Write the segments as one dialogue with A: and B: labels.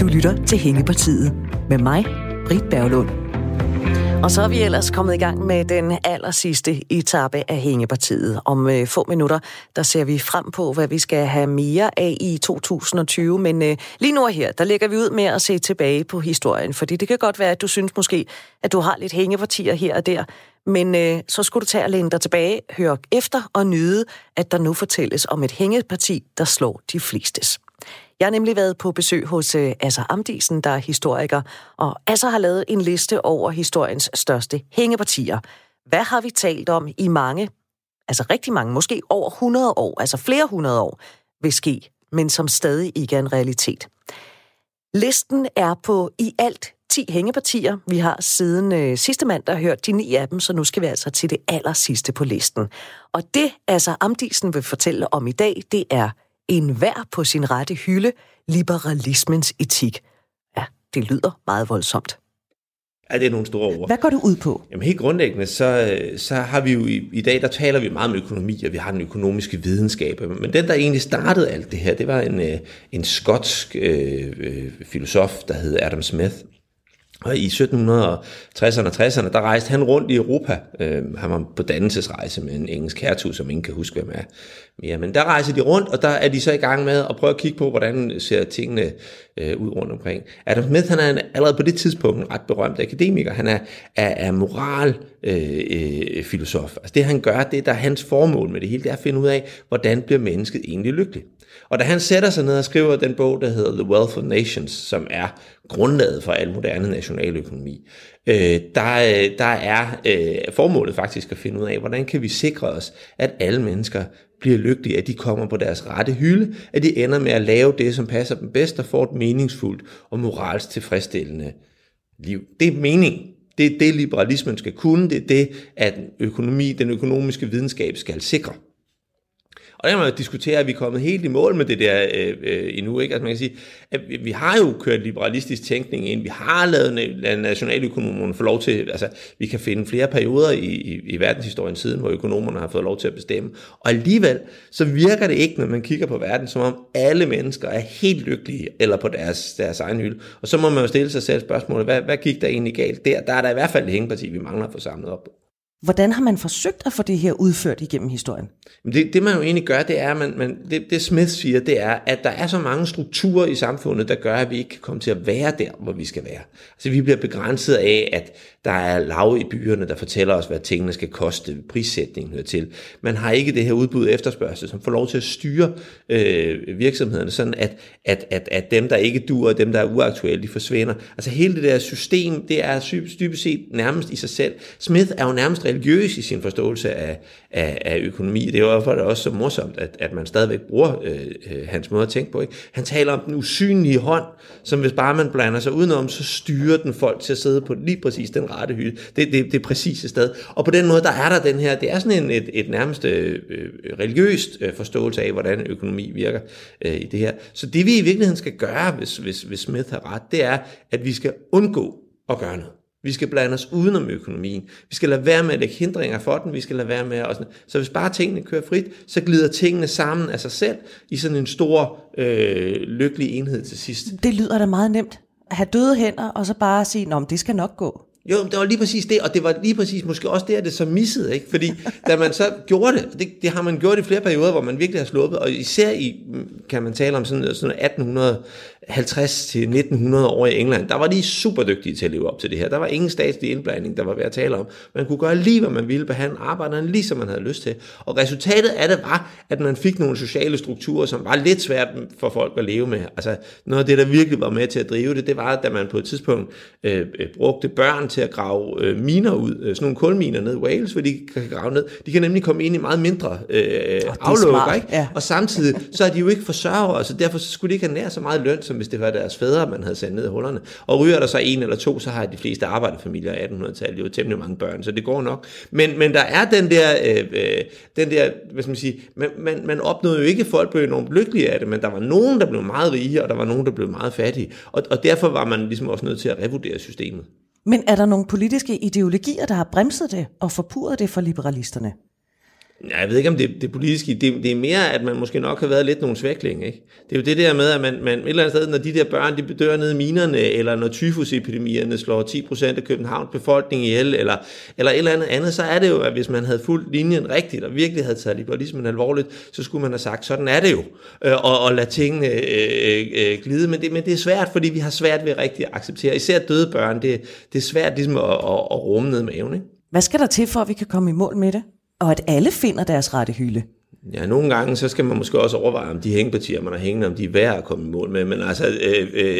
A: Du lytter til Hængepartiet med mig, Britt Berglund. Og så er vi ellers kommet i gang med den aller sidste etape af Hængepartiet. Om øh, få minutter, der ser vi frem på, hvad vi skal have mere af i 2020. Men øh, lige nu og her, der lægger vi ud med at se tilbage på historien. Fordi det kan godt være, at du synes måske, at du har lidt hængepartier her og der. Men øh, så skulle du tage og læne dig tilbage, høre efter og nyde, at der nu fortælles om et hængeparti, der slår de flestes. Jeg har nemlig været på besøg hos øh, Asser Amdisen, der er historiker, og Asser har lavet en liste over historiens største hængepartier. Hvad har vi talt om i mange, altså rigtig mange, måske over 100 år, altså flere hundrede år, vil ske, men som stadig ikke er en realitet. Listen er på i alt 10 hængepartier. Vi har siden øh, sidste mandag hørt de ni af dem, så nu skal vi altså til det aller sidste på listen. Og det, altså Amdisen vil fortælle om i dag, det er en hver på sin rette hylde, liberalismens etik. Ja, det lyder meget voldsomt.
B: Ja, det er nogle store ord.
A: Hvad går du ud på?
B: Jamen helt grundlæggende, så, så har vi jo i, i dag, der taler vi meget om økonomi, og vi har den økonomiske videnskab. Men den, der egentlig startede alt det her, det var en, øh, en skotsk øh, øh, filosof, der hed Adam Smith. Og i 1760'erne og 60'erne, der rejste han rundt i Europa. Øh, han var på dannelsesrejse med en engelsk hertug, som ingen kan huske, hvem er mere. Men der rejser de rundt, og der er de så i gang med at prøve at kigge på, hvordan ser tingene øh, ud rundt omkring. Adam Smith, han er en, allerede på det tidspunkt en ret berømt akademiker. Han er, er, er moralfilosof. Øh, øh, altså det han gør, det der er hans formål med det hele, det er at finde ud af, hvordan bliver mennesket egentlig lykkelig. Og da han sætter sig ned og skriver den bog, der hedder The Wealth of Nations, som er grundlaget for al moderne nationaløkonomi, øh, der, øh, der er øh, formålet faktisk at finde ud af, hvordan kan vi sikre os, at alle mennesker bliver lykkelige, at de kommer på deres rette hylde, at de ender med at lave det, som passer dem bedst og får et meningsfuldt og moralsk tilfredsstillende liv. Det er mening. Det er det, liberalismen skal kunne. Det er det, at økonomi, den økonomiske videnskab skal sikre. Og der kan man jo diskutere, at vi er kommet helt i mål med det der øh, øh, endnu. Ikke? Altså man kan sige, at vi, vi har jo kørt liberalistisk tænkning ind. Vi har lavet nationaløkonomerne få lov til, altså vi kan finde flere perioder i, i, i verdenshistorien siden, hvor økonomerne har fået lov til at bestemme. Og alligevel, så virker det ikke, når man kigger på verden, som om alle mennesker er helt lykkelige, eller på deres, deres egen hylde. Og så må man jo stille sig selv spørgsmålet, hvad, hvad gik der egentlig galt der? Der er der i hvert fald et hængeparti, vi mangler at få samlet op på.
A: Hvordan har man forsøgt at få det her udført igennem historien?
B: Det, det man jo egentlig gør, det er, at man, man, det, det Smith siger, det er, at der er så mange strukturer i samfundet, der gør, at vi ikke kan komme til at være der, hvor vi skal være. Altså vi bliver begrænset af, at der er lav i byerne, der fortæller os, hvad tingene skal koste, prissætningen hører til. Man har ikke det her udbud efterspørgsel, som får lov til at styre øh, virksomhederne, sådan at, at, at, at dem, der ikke duer, og dem, der er uaktuelle, de forsvinder. Altså hele det der system, det er dybest set nærmest i sig selv. Smith er jo nærmest religiøs i sin forståelse af, af, af økonomi. Det er jo derfor det er også så morsomt, at, at man stadigvæk bruger øh, øh, hans måde at tænke på. Ikke? Han taler om den usynlige hånd, som hvis bare man blander sig udenom, så styrer den folk til at sidde på lige præcis den rette hylde. Det, det, det præcise sted. Og på den måde, der er der den her, det er sådan en, et, et nærmest øh, øh, religiøst øh, forståelse af, hvordan økonomi virker øh, i det her. Så det vi i virkeligheden skal gøre, hvis, hvis, hvis Smith har ret, det er, at vi skal undgå at gøre noget. Vi skal blande os udenom økonomien. Vi skal lade være med at lægge hindringer for den. Vi skal lade være med at... Så hvis bare tingene kører frit, så glider tingene sammen af sig selv i sådan en stor, øh, lykkelig enhed til sidst.
A: Det lyder da meget nemt. At have døde hænder, og så bare sige, at det skal nok gå.
B: Jo, det var lige præcis det, og det var lige præcis måske også der, det så missede, ikke? Fordi da man så gjorde det, det, det har man gjort i flere perioder, hvor man virkelig har sluppet, og især i, mm, kan man tale om sådan, sådan 1850 til 1900 år i England, der var de super dygtige til at leve op til det her. Der var ingen statslig indblanding, der var ved at tale om. Man kunne gøre lige, hvad man ville, behandle arbejderne lige, som man havde lyst til. Og resultatet af det var, at man fik nogle sociale strukturer, som var lidt svært for folk at leve med. Altså noget af det, der virkelig var med til at drive det, det var, at man på et tidspunkt øh, øh brugte børn til at grave øh, miner ud, øh, sådan nogle kulminer ned i Wales, hvor de kan grave ned. De kan nemlig komme ind i meget mindre øh, aflukker, ikke? Ja. Og samtidig, så er de jo ikke forsørgere, så derfor skulle de ikke have nær så meget løn, som hvis det var deres fædre, man havde sendt ned i hullerne. Og ryger der så en eller to, så har de fleste arbejderfamilier i 1800-tallet jo temmelig mange børn, så det går nok. Men, men der er den der, øh, øh, den der hvad skal man sige, man, man, man opnåede jo ikke, at folk blev enormt lykkelige af det, men der var nogen, der blev meget rige, og der var nogen, der blev meget fattige. Og, og derfor var man ligesom også nødt til at revurdere systemet.
A: Men er der nogle politiske ideologier, der har bremset det og forpurret det for liberalisterne?
B: Ja, jeg ved ikke, om det, det politiske, det, det er mere, at man måske nok har været lidt nogle svækling, ikke? Det er jo det der med, at man, man et eller andet sted, når de der børn, de bedør nede i minerne, eller når tyfusepidemierne slår 10% af Københavns befolkning ihjel, eller, eller et eller andet andet, så er det jo, at hvis man havde fulgt linjen rigtigt, og virkelig havde taget liberalismen alvorligt, så skulle man have sagt, sådan er det jo, øh, og, og lade tingene øh, øh, øh, glide, men det, men det er svært, fordi vi har svært ved rigtig at acceptere, især døde børn, det, det er svært ligesom at, at, at rumme ned med evne, ikke?
A: Hvad skal der til, for at vi kan komme i mål med det? Og at alle finder deres rette hylde?
B: Ja, nogle gange, så skal man måske også overveje, om de hængepartier, man har hængende, om de er værd at komme i mål med. Men altså, øh, øh, øh,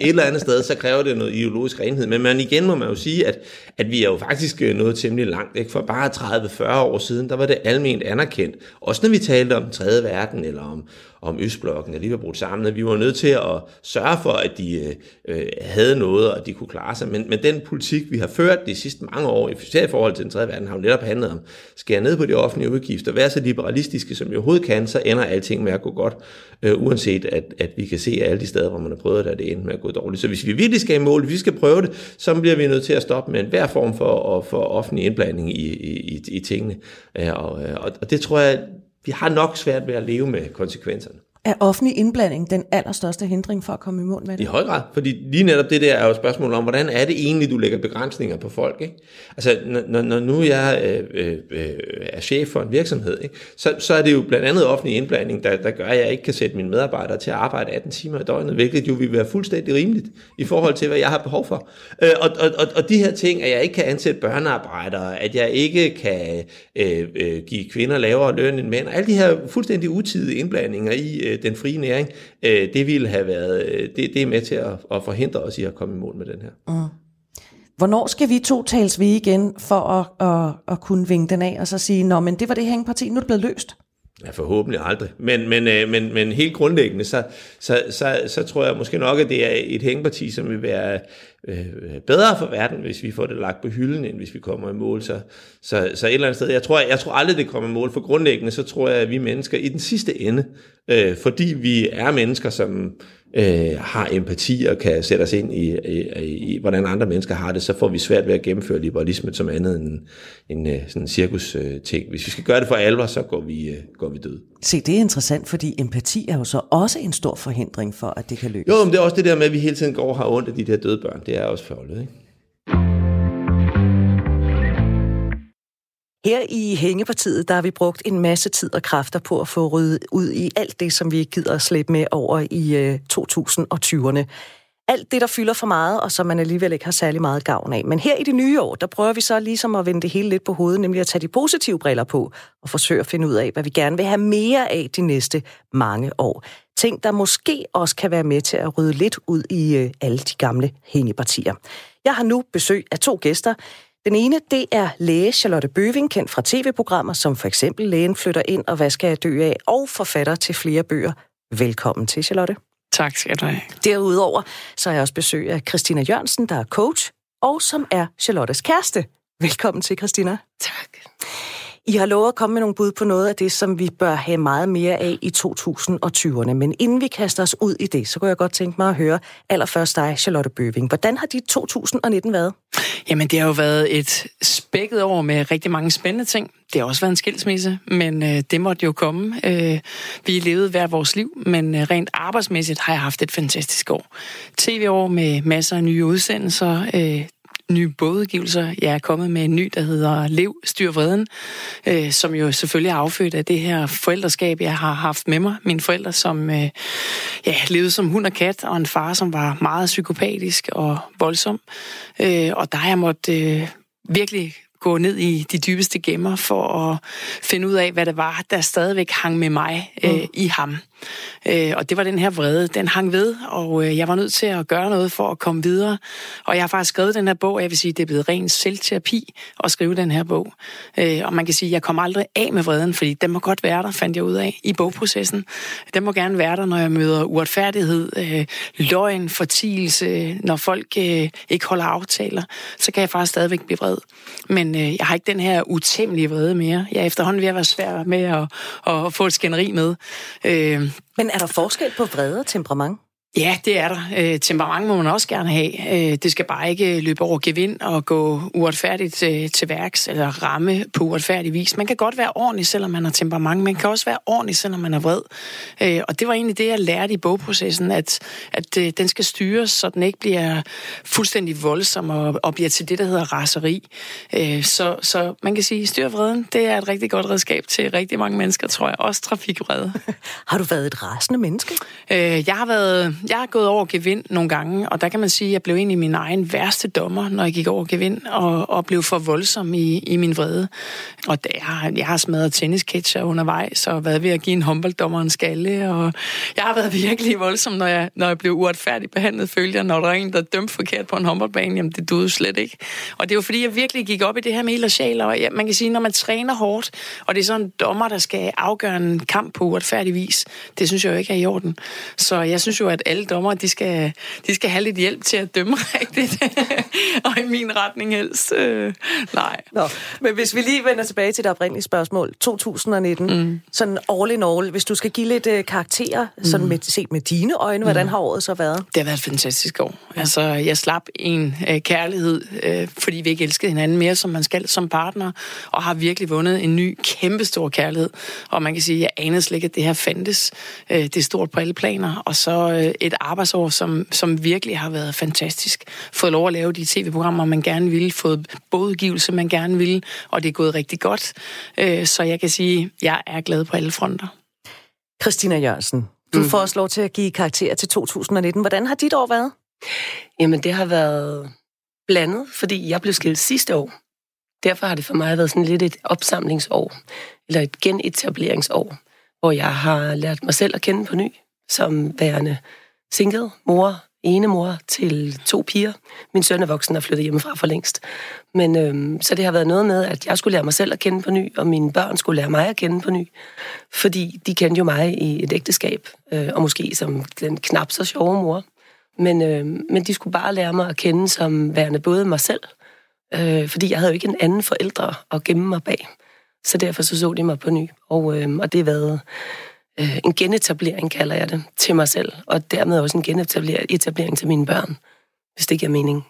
B: et eller andet sted, så kræver det noget ideologisk renhed. Men man, igen må man jo sige, at, at vi er jo faktisk øh, nået temmelig langt. Ikke? For bare 30-40 år siden, der var det almindeligt anerkendt. Også når vi talte om 3. verden, eller om, om Østblokken, alligevel de brudt sammen, vi var nødt til at sørge for, at de øh, øh havde noget, og at de kunne klare sig. Men, men den politik, vi har ført de sidste mange år, især i forhold til den tredje verden, har jo netop handlet om, skære ned på de offentlige udgifter, være så liberalistiske, som vi overhovedet kan, så ender alting med at gå godt, øh, uanset at, at vi kan se alle de steder, hvor man har prøvet det, at det ender med at gå dårligt. Så hvis vi virkelig skal i mål, hvis vi skal prøve det, så bliver vi nødt til at stoppe med enhver form for, for offentlig indblanding i, i, i, i tingene. Øh, og, øh, og, og det tror jeg, vi har nok svært ved at leve med konsekvenserne.
A: Er offentlig indblanding den allerstørste hindring for at komme i mål med det?
B: I høj grad, fordi lige netop det der er jo et spørgsmål om, hvordan er det egentlig, du lægger begrænsninger på folk? Ikke? Altså, når, når nu jeg øh, øh, øh, er chef for en virksomhed, ikke? Så, så er det jo blandt andet offentlig indblanding, der, der gør, at jeg ikke kan sætte mine medarbejdere til at arbejde 18 timer i døgnet, hvilket jo vil være fuldstændig rimeligt i forhold til, hvad jeg har behov for. Øh, og, og, og, og de her ting, at jeg ikke kan ansætte børnearbejdere, at jeg ikke kan øh, øh, give kvinder lavere løn end mænd, alle de her fuldstændig utidige indblandinger i øh, den frie næring, øh, det ville have været, øh, det, det er med til at, at forhindre os i at komme i mål med den her. Mm.
A: Hvornår skal vi to tales ved igen for at, at, at kunne vinge den af og så sige, nå, men det var det hængeparti, nu er det blevet løst?
B: Ja, forhåbentlig aldrig. Men, men, øh, men, men helt grundlæggende, så, så, så, så tror jeg måske nok, at det er et hængeparti, som vil være øh, øh, bedre for verden, hvis vi får det lagt på hylden, end hvis vi kommer i mål. Så, så, så et eller andet sted, jeg tror, jeg tror aldrig, det kommer i mål. For grundlæggende, så tror jeg, at vi mennesker i den sidste ende, øh, fordi vi er mennesker, som øh, har empati og kan sætte os ind i, i, i, hvordan andre mennesker har det, så får vi svært ved at gennemføre liberalisme som andet end en øh, sådan en cirkus-ting. Hvis vi skal gøre det for alvor, så går vi, øh, går vi død.
A: Se, det er interessant, fordi empati er jo så også en stor forhindring for, at det kan lykkes.
B: Jo, men det er også det der med, at vi hele tiden går og har ondt af de der døde børn. Det er også fjollet, ikke?
A: Her i Hængepartiet, der har vi brugt en masse tid og kræfter på at få ryddet ud i alt det, som vi gider at slæbe med over i øh, 2020'erne. Alt det, der fylder for meget, og som man alligevel ikke har særlig meget gavn af. Men her i det nye år, der prøver vi så ligesom at vende det hele lidt på hovedet, nemlig at tage de positive briller på og forsøge at finde ud af, hvad vi gerne vil have mere af de næste mange år. Ting, der måske også kan være med til at rydde lidt ud i øh, alle de gamle hængepartier. Jeg har nu besøg af to gæster. Den ene, det er læge Charlotte Bøving, kendt fra tv-programmer, som for eksempel Lægen flytter ind og hvad skal jeg dø af, og forfatter til flere bøger. Velkommen til, Charlotte.
C: Tak skal du have.
A: Derudover så har jeg også besøg af Christina Jørgensen, der er coach, og som er Charlottes kæreste. Velkommen til, Christina.
C: Tak.
A: I har lovet at komme med nogle bud på noget af det, som vi bør have meget mere af i 2020'erne. Men inden vi kaster os ud i det, så kunne jeg godt tænke mig at høre allerførst dig, Charlotte Bøving. Hvordan har dit 2019 været?
C: Jamen, det har jo været et spækket år med rigtig mange spændende ting. Det har også været en skilsmisse, men øh, det måtte jo komme. Øh, vi levede hver vores liv, men øh, rent arbejdsmæssigt har jeg haft et fantastisk år. TV-år med masser af nye udsendelser, øh, nye bogudgivelser. Jeg er kommet med en ny, der hedder Lev, styr vreden, øh, som jo selvfølgelig er affødt af det her forældreskab, jeg har haft med mig. Mine forældre, som øh, ja, levede som hund og kat, og en far, som var meget psykopatisk og voldsom. Øh, og der har jeg måttet øh, virkelig gå ned i de dybeste gemmer for at finde ud af, hvad det var, der stadigvæk hang med mig øh, mm. i ham. Øh, og det var den her vrede, den hang ved, og øh, jeg var nødt til at gøre noget for at komme videre. Og jeg har faktisk skrevet den her bog, og jeg vil sige, det er blevet ren selvterapi at skrive den her bog. Øh, og man kan sige, at jeg kommer aldrig af med vreden, fordi den må godt være der, fandt jeg ud af, i bogprocessen. Den må gerne være der, når jeg møder uretfærdighed, øh, løgn, fortielse, når folk øh, ikke holder aftaler, så kan jeg faktisk stadigvæk blive vred. Men øh, jeg har ikke den her utæmmelige vrede mere. Jeg er efterhånden ved at være svær med at, at få et skænderi med. Øh,
A: men er der forskel på vrede og temperament?
C: Ja, det er der. Øh, temperament må man også gerne have. Øh, det skal bare ikke løbe over gevind og gå uretfærdigt øh, til værks eller ramme på uretfærdig vis. Man kan godt være ordentlig, selvom man har temperament. Man kan også være ordentlig, selvom man er vred. Øh, og det var egentlig det, jeg lærte i bogprocessen, at, at øh, den skal styres, så den ikke bliver fuldstændig voldsom og, og bliver til det, der hedder raseri. Øh, så, så man kan sige, styr vreden, det er et rigtig godt redskab til rigtig mange mennesker, tror jeg. Også trafikvrede.
A: har du været et rasende menneske?
C: Øh, jeg har været jeg har gået over gevind nogle gange, og der kan man sige, at jeg blev egentlig min egen værste dommer, når jeg gik over gevind, og, og blev for voldsom i, i min vrede. Og der, jeg, jeg har smadret tennisketcher undervejs, og været ved at give en håndbolddommer en skalle, og jeg har været virkelig voldsom, når jeg, når jeg blev uretfærdigt behandlet, følte jeg, når der er en, der dømte forkert på en håndboldbane, jamen det duede slet ikke. Og det var fordi, jeg virkelig gik op i det her med og sjæl, og ja, man kan sige, når man træner hårdt, og det er sådan en dommer, der skal afgøre en kamp på uretfærdig vis, det synes jeg jo ikke er i orden. Så jeg synes jo, at alle dommer, de skal, de skal have lidt hjælp til at dømme rigtigt. og i min retning helst. Øh, nej.
A: Nå, men hvis vi lige vender tilbage til det oprindelige spørgsmål. 2019, mm. sådan all in all, hvis du skal give lidt øh, karakterer, mm. sådan med, set med dine øjne, hvordan mm. har året så været?
C: Det har været et fantastisk år. Altså, jeg slap en øh, kærlighed, øh, fordi vi ikke elskede hinanden mere, som man skal som partner, og har virkelig vundet en ny, kæmpestor kærlighed. Og man kan sige, jeg anede slet ikke, at det her fandtes. Øh, det er stort på alle planer. Og så øh, et arbejdsår, som, som virkelig har været fantastisk. Fået lov at lave de tv-programmer, man gerne ville. Fået bådgivelse, man gerne ville. Og det er gået rigtig godt. Øh, så jeg kan sige, at jeg er glad på alle fronter.
A: Christina Jørgensen, du mm. får os lov til at give karakter til 2019. Hvordan har dit år været?
D: Jamen, det har været blandet, fordi jeg blev skilt sidste år. Derfor har det for mig været sådan lidt et opsamlingsår, eller et genetableringsår, hvor jeg har lært mig selv at kende på ny, som værende single mor, ene mor til to piger. Min søn er voksen og flyttet hjemmefra for længst. Men øhm, så det har været noget med, at jeg skulle lære mig selv at kende på ny, og mine børn skulle lære mig at kende på ny. Fordi de kendte jo mig i et ægteskab, øh, og måske som den knap så sjove mor. Men, øh, men de skulle bare lære mig at kende som værende både mig selv, øh, fordi jeg havde jo ikke en anden forældre at gemme mig bag. Så derfor så så de mig på ny. Og, øh, og det har været øh, en genetablering, kalder jeg det, til mig selv, og dermed også en genetablering til mine børn, hvis det giver mening.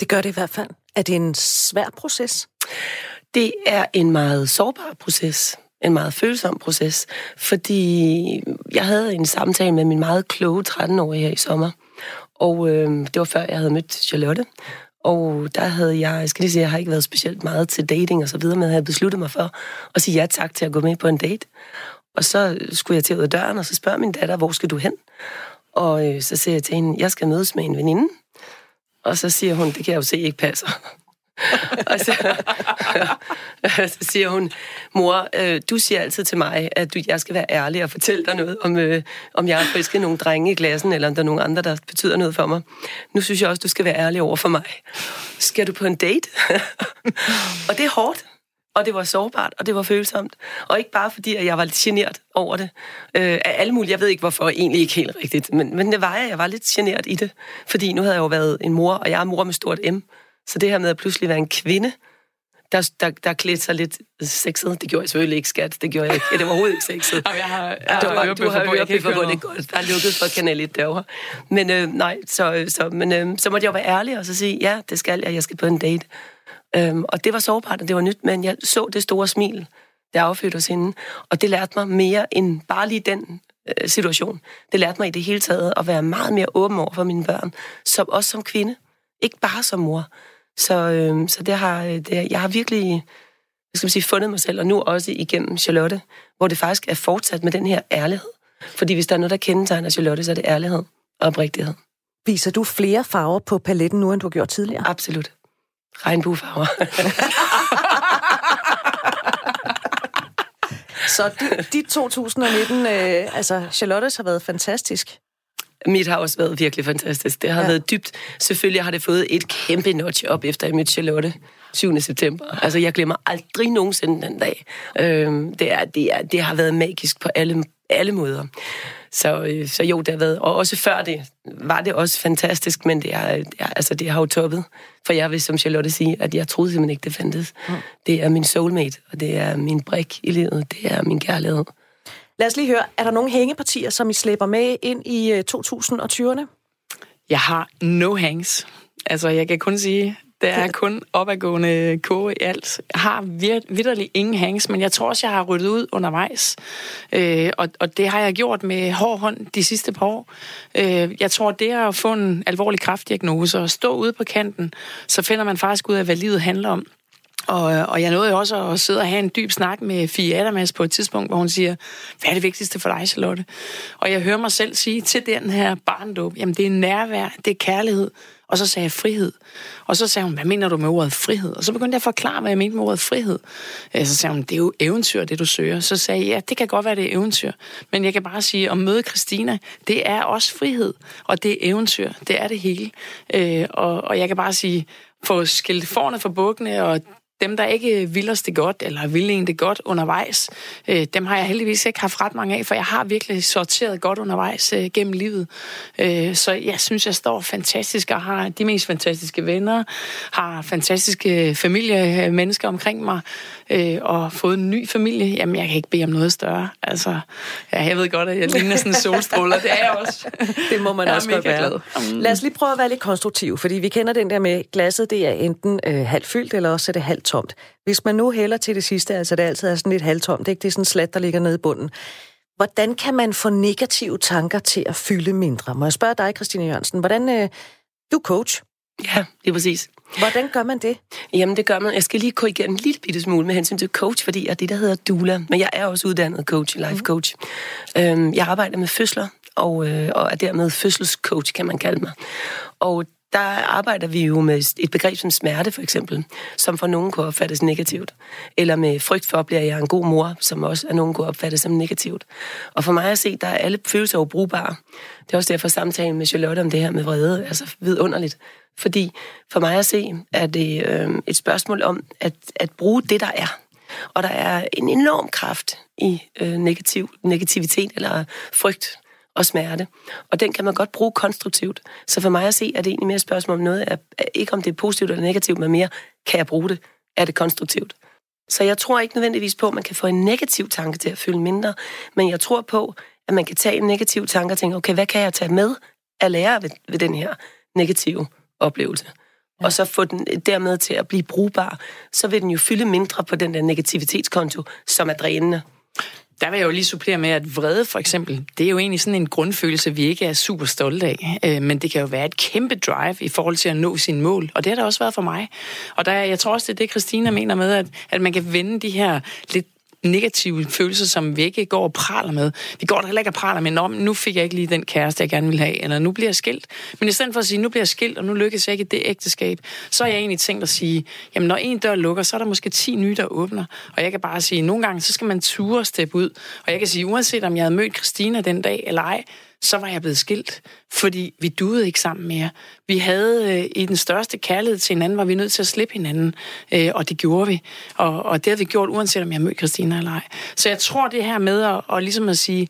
A: Det gør det i hvert fald. Er det en svær proces?
D: Det er en meget sårbar proces, en meget følsom proces, fordi jeg havde en samtale med min meget kloge 13-årige her i sommer, og øh, det var før jeg havde mødt Charlotte, og der havde jeg, jeg skal lige sige, jeg har ikke været specielt meget til dating og så videre, men jeg havde besluttet mig for at sige ja tak til at gå med på en date. Og så skulle jeg til ud af døren, og så spørger min datter, hvor skal du hen? Og øh, så siger jeg til hende, jeg skal mødes med en veninde. Og så siger hun, det kan jeg jo se ikke passer. og så, så siger hun, mor, øh, du siger altid til mig, at du, jeg skal være ærlig og fortælle dig noget, om, øh, om jeg har frisket nogle drenge i klassen, eller om der er nogle andre, der betyder noget for mig. Nu synes jeg også, du skal være ærlig over for mig. Skal du på en date? og det er hårdt. Og det var sårbart, og det var følsomt. Og ikke bare fordi, at jeg var lidt generet over det. Øh, af alle mulige, jeg ved ikke hvorfor, egentlig ikke helt rigtigt. Men, men det var jeg, jeg var lidt generet i det. Fordi nu havde jeg jo været en mor, og jeg er mor med stort M. Så det her med at pludselig være en kvinde, der, der, der klædte sig lidt sexet. Det gjorde jeg selvfølgelig ikke, skat. Det gjorde jeg ikke. Det var overhovedet ikke sexet.
C: Jamen, jeg har, jeg
D: du, har, du har for, det godt. Der er lukket for kanal 1 derovre. Men øh, nej, så, så, men, øh, så måtte jeg jo være ærlig og så sige, ja, det skal jeg. Jeg skal på en date. Øhm, og det var sårbart, og det var nyt, men jeg så det store smil, der affødte os hende. Og det lærte mig mere end bare lige den øh, situation. Det lærte mig i det hele taget at være meget mere åben over for mine børn, som, også som kvinde. Ikke bare som mor. Så, øh, så det har, det, jeg har virkelig jeg skal sige, fundet mig selv, og nu også igennem Charlotte, hvor det faktisk er fortsat med den her ærlighed. Fordi hvis der er noget, der kendetegner Charlotte, så er det ærlighed og oprigtighed.
A: Viser du flere farver på paletten nu, end du har gjort tidligere?
D: Absolut. Regnbuefarver.
A: Så dit 2019, øh, altså Charlottes har været fantastisk.
D: Mit har også været virkelig fantastisk. Det har ja. været dybt. Selvfølgelig har det fået et kæmpe notch op, efter jeg mødte Charlotte 7. september. Altså, jeg glemmer aldrig nogensinde den dag. Øhm, det, er, det, er, det har været magisk på alle, alle måder. Så, øh, så jo, det har været, og også før det, var det også fantastisk, men det, er, er, altså, det har jo toppet. For jeg vil som Charlotte sige, at jeg troede simpelthen ikke, det fandtes. Mm. Det er min soulmate, og det er min brik i livet, det er min kærlighed.
A: Lad os lige høre, er der nogle hængepartier, som I slæber med ind i 2020'erne? Øh,
C: jeg har no hangs. Altså, jeg kan kun sige, det er kun opadgående koge i alt. Jeg har vidderlig ingen hangs, men jeg tror også, jeg har ryddet ud undervejs. Øh, og, og det har jeg gjort med hård hånd de sidste par år. Øh, jeg tror, det er at få en alvorlig kraftdiagnose og stå ude på kanten, så finder man faktisk ud af, hvad livet handler om. Og, øh, og jeg nåede jo også at sidde og have en dyb snak med Fie Adamas på et tidspunkt, hvor hun siger, hvad er det vigtigste for dig, Charlotte? Og jeg hører mig selv sige til den her barndåb, jamen det er nærvær, det er kærlighed, og så sagde jeg frihed. Og så sagde hun, hvad mener du med ordet frihed? Og så begyndte jeg at forklare, hvad jeg mente med ordet frihed. Øh, så sagde hun, det er jo eventyr, det du søger. Så sagde jeg, ja, det kan godt være, det er eventyr. Men jeg kan bare sige, at møde Christina, det er også frihed. Og det er eventyr. Det er det hele. Øh, og, og jeg kan bare sige, få skilt forne for bukkene, og dem, der ikke vil os det godt, eller vil en det godt undervejs, øh, dem har jeg heldigvis ikke haft ret mange af, for jeg har virkelig sorteret godt undervejs øh, gennem livet. Øh, så jeg synes, jeg står fantastisk og har de mest fantastiske venner, har fantastiske familiemennesker omkring mig, øh, og fået en ny familie. Jamen, jeg kan ikke bede om noget større. Altså, ja, jeg ved godt, at jeg ligner sådan en solstråler. Det er jeg også.
A: Det må man også godt være. Glad. Mm. Lad os lige prøve at være lidt konstruktiv, fordi vi kender den der med, glasset det er enten øh, halvt fyldt, eller også er det halvt tomt. Hvis man nu hælder til det sidste, altså det altid er sådan lidt halvtomt, ikke? det er sådan slat, der ligger nede i bunden. Hvordan kan man få negative tanker til at fylde mindre? Må jeg spørge dig, Christine Jørgensen, hvordan... Øh, du er coach.
D: Ja, det er præcis.
A: Hvordan gør man det?
D: Jamen, det gør man. Jeg skal lige korrigere en lille bitte smule med hensyn til coach, fordi jeg er det, der hedder doula. Men jeg er også uddannet coach, life mhm. coach. Mm. Øhm, jeg arbejder med fødsler, og, øh, og er dermed fødselscoach, kan man kalde mig. Og der arbejder vi jo med et begreb som smerte, for eksempel, som for nogen kunne opfattes negativt. Eller med frygt for, bliver jeg en god mor, som også er nogen kunne opfattes som negativt. Og for mig at se, der er alle følelser ubrugbare. Det er også derfor samtalen med Charlotte om det her med vrede, altså vidunderligt. Fordi for mig at se, er det øh, et spørgsmål om at, at bruge det, der er. Og der er en enorm kraft i øh, negativ, negativitet eller frygt og smerte. Og den kan man godt bruge konstruktivt. Så for mig at se, er det egentlig mere et spørgsmål om noget, er, ikke om det er positivt eller negativt, men mere, kan jeg bruge det? Er det konstruktivt? Så jeg tror ikke nødvendigvis på, at man kan få en negativ tanke til at føle mindre, men jeg tror på, at man kan tage en negativ tanke og tænke, okay, hvad kan jeg tage med at lære ved, ved den her negative oplevelse? Ja. Og så få den dermed til at blive brugbar, så vil den jo fylde mindre på den der negativitetskonto, som er drænende.
C: Der vil jeg jo lige supplere med, at vrede for eksempel, det er jo egentlig sådan en grundfølelse, vi ikke er super stolte af. Øh, men det kan jo være et kæmpe drive i forhold til at nå sine mål. Og det har der også været for mig. Og der, jeg tror også, det er det, Christina mener med, at, at man kan vende de her lidt negative følelser, som vi ikke går og praler med. Vi går da heller ikke og praler med, nu fik jeg ikke lige den kæreste, jeg gerne vil have, eller nu bliver jeg skilt. Men i stedet for at sige, nu bliver jeg skilt, og nu lykkes jeg ikke i det ægteskab, så er jeg egentlig tænkt at sige, jamen når en dør lukker, så er der måske 10 nye, der åbner. Og jeg kan bare sige, nogle gange, så skal man ture steppe ud. Og jeg kan sige, uanset om jeg havde mødt Christina den dag eller ej, så var jeg blevet skilt, fordi vi duede ikke sammen mere. Vi havde øh, i den største kærlighed til hinanden, var vi nødt til at slippe hinanden, øh, og det gjorde vi. Og, og det har vi gjort, uanset om jeg mødte Christina eller ej. Så jeg tror det her med at, og ligesom at sige,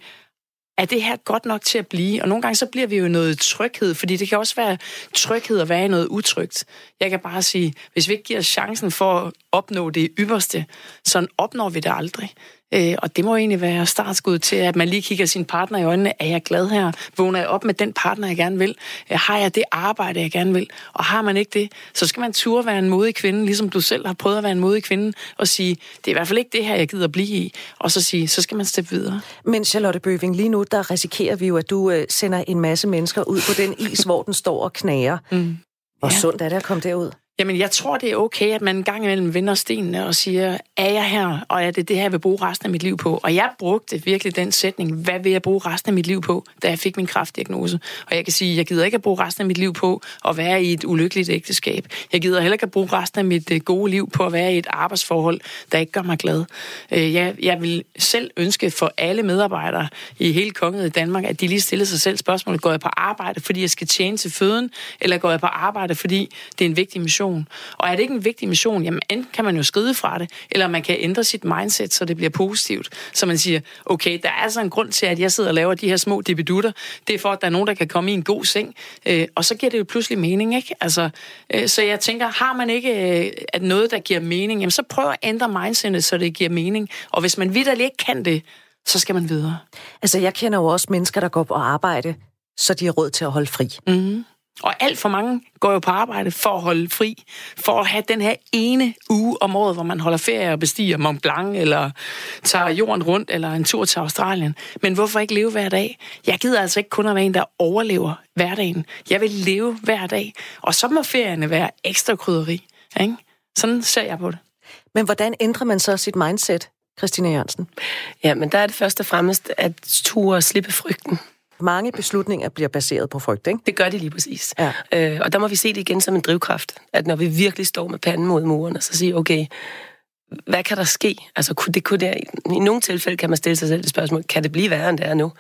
C: er det her godt nok til at blive? Og nogle gange så bliver vi jo noget tryghed, fordi det kan også være tryghed at være i noget utrygt. Jeg kan bare sige, hvis vi ikke giver chancen for at opnå det ypperste, så opnår vi det aldrig. Øh, og det må egentlig være startskud til, at man lige kigger sin partner i øjnene. Er jeg glad her? Vågner jeg op med den partner, jeg gerne vil? Øh, har jeg det arbejde, jeg gerne vil? Og har man ikke det, så skal man turde være en modig kvinde, ligesom du selv har prøvet at være en modig kvinde, og sige, det er i hvert fald ikke det her, jeg gider blive i. Og så sige, så skal man steppe videre.
A: Men Charlotte Bøving, lige nu, der risikerer vi jo, at du øh, sender en masse mennesker ud på den is, hvor den står og knager. Mm. Hvor ja. sundt er det at komme derud?
C: Jamen, jeg tror, det er okay, at man en gang imellem vender stenene og siger, er jeg her, og er det det her, jeg vil bruge resten af mit liv på? Og jeg brugte virkelig den sætning, hvad vil jeg bruge resten af mit liv på, da jeg fik min kraftdiagnose? Og jeg kan sige, jeg gider ikke at bruge resten af mit liv på at være i et ulykkeligt ægteskab. Jeg gider heller ikke at bruge resten af mit øh, gode liv på at være i et arbejdsforhold, der ikke gør mig glad. Øh, jeg, jeg vil selv ønske for alle medarbejdere i hele konget i Danmark, at de lige stiller sig selv spørgsmålet, går jeg på arbejde, fordi jeg skal tjene til føden, eller går jeg på arbejde, fordi det er en vigtig mission? Mission. Og er det ikke en vigtig mission, jamen enten kan man jo skride fra det, eller man kan ændre sit mindset, så det bliver positivt. Så man siger, okay, der er altså en grund til, at jeg sidder og laver de her små dibedutter. Det er for, at der er nogen, der kan komme i en god seng. Øh, og så giver det jo pludselig mening, ikke? Altså, øh, så jeg tænker, har man ikke øh, at noget, der giver mening, jamen så prøv at ændre mindsetet, så det giver mening. Og hvis man vidderligt ikke kan det, så skal man videre.
A: Altså, jeg kender jo også mennesker, der går på arbejde, så de har råd til at holde fri.
C: Mm. Og alt for mange går jo på arbejde for at holde fri, for at have den her ene uge om året, hvor man holder ferie og bestiger Mont Blanc, eller tager jorden rundt, eller en tur til Australien. Men hvorfor ikke leve hver dag? Jeg gider altså ikke kun at være en, der overlever hverdagen. Jeg vil leve hver dag. Og så må ferierne være ekstra krydderi. Ikke? Sådan ser jeg på det.
A: Men hvordan ændrer man så sit mindset, Christina Jørgensen?
D: Ja, men der er det først og fremmest at ture og slippe frygten.
A: Mange beslutninger bliver baseret på frygt, ikke?
D: Det gør de lige præcis.
A: Ja.
D: Øh, og der må vi se det igen som en drivkraft. At når vi virkelig står med panden mod muren, og så siger, okay, hvad kan der ske? Altså, kunne det, kunne det, I nogle tilfælde kan man stille sig selv det spørgsmål, kan det blive værre, end det er nu?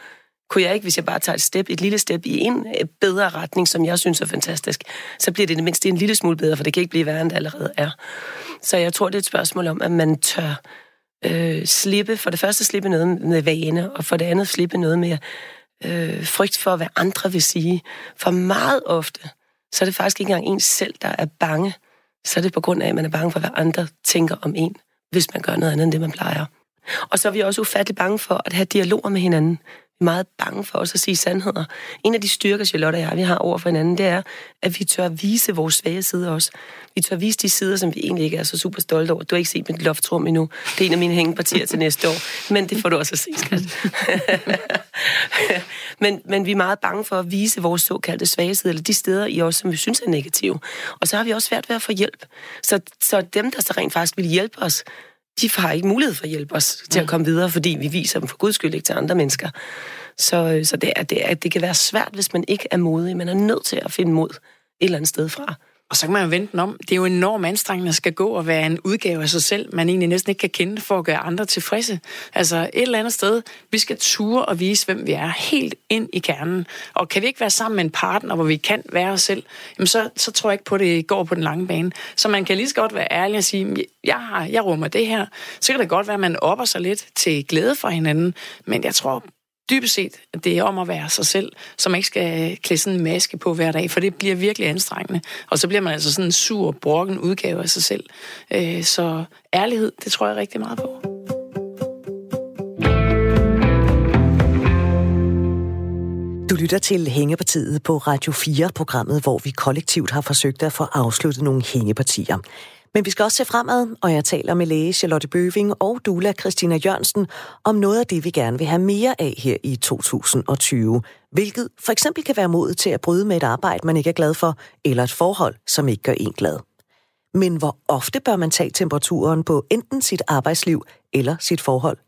D: Kunne jeg ikke, hvis jeg bare tager et step, et lille step i en øh, bedre retning, som jeg synes er fantastisk, så bliver det det mindste en lille smule bedre, for det kan ikke blive værre, end det allerede er. Så jeg tror, det er et spørgsmål om, at man tør øh, slippe, for det første slippe noget med vane, og for det andet slippe noget med øh, frygt for, hvad andre vil sige. For meget ofte, så er det faktisk ikke engang en selv, der er bange. Så er det på grund af, at man er bange for, hvad andre tænker om en, hvis man gør noget andet end det, man plejer. Og så er vi også ufattelig bange for at have dialoger med hinanden vi er meget bange for os at sige sandheder. En af de styrker, Charlotte og jeg, vi har over for hinanden, det er, at vi tør vise vores svage sider også. Vi tør vise de sider, som vi egentlig ikke er så super stolte over. Du har ikke set mit loftrum endnu. Det er en af mine hængepartier til næste år. Men det får du også at se, skat. men, men vi er meget bange for at vise vores såkaldte svage sider, eller de steder i os, som vi synes er negative. Og så har vi også svært ved at få hjælp. Så, så dem, der så rent faktisk vil hjælpe os, de har ikke mulighed for at hjælpe os til at komme videre, fordi vi viser dem for guds skyld ikke til andre mennesker. Så, øh, så det, er, det, er, det kan være svært, hvis man ikke er modig. Man er nødt til at finde mod et eller andet sted fra.
C: Og så kan man jo vente den om. Det er jo enormt anstrengende at skal gå og være en udgave af sig selv, man egentlig næsten ikke kan kende for at gøre andre tilfredse. Altså et eller andet sted, vi skal ture og vise, hvem vi er, helt ind i kernen. Og kan vi ikke være sammen med en partner, hvor vi kan være os selv, jamen så, så tror jeg ikke på, at det går på den lange bane. Så man kan lige så godt være ærlig og sige, jeg, har, jeg rummer det her. Så kan det godt være, at man opper sig lidt til glæde for hinanden, men jeg tror dybest set, at det er om at være sig selv, så man ikke skal klæde sådan en maske på hver dag, for det bliver virkelig anstrengende. Og så bliver man altså sådan en sur, brokken udgave af sig selv. Øh, så ærlighed, det tror jeg rigtig meget på.
A: Du lytter til Hængepartiet på Radio 4, programmet, hvor vi kollektivt har forsøgt at få afsluttet nogle hængepartier. Men vi skal også se fremad, og jeg taler med læge Charlotte Bøving og Dula Christina Jørgensen om noget af det, vi gerne vil have mere af her i 2020. Hvilket for eksempel kan være modet til at bryde med et arbejde, man ikke er glad for, eller et forhold, som ikke gør en glad. Men hvor ofte bør man tage temperaturen på enten sit arbejdsliv eller sit forhold?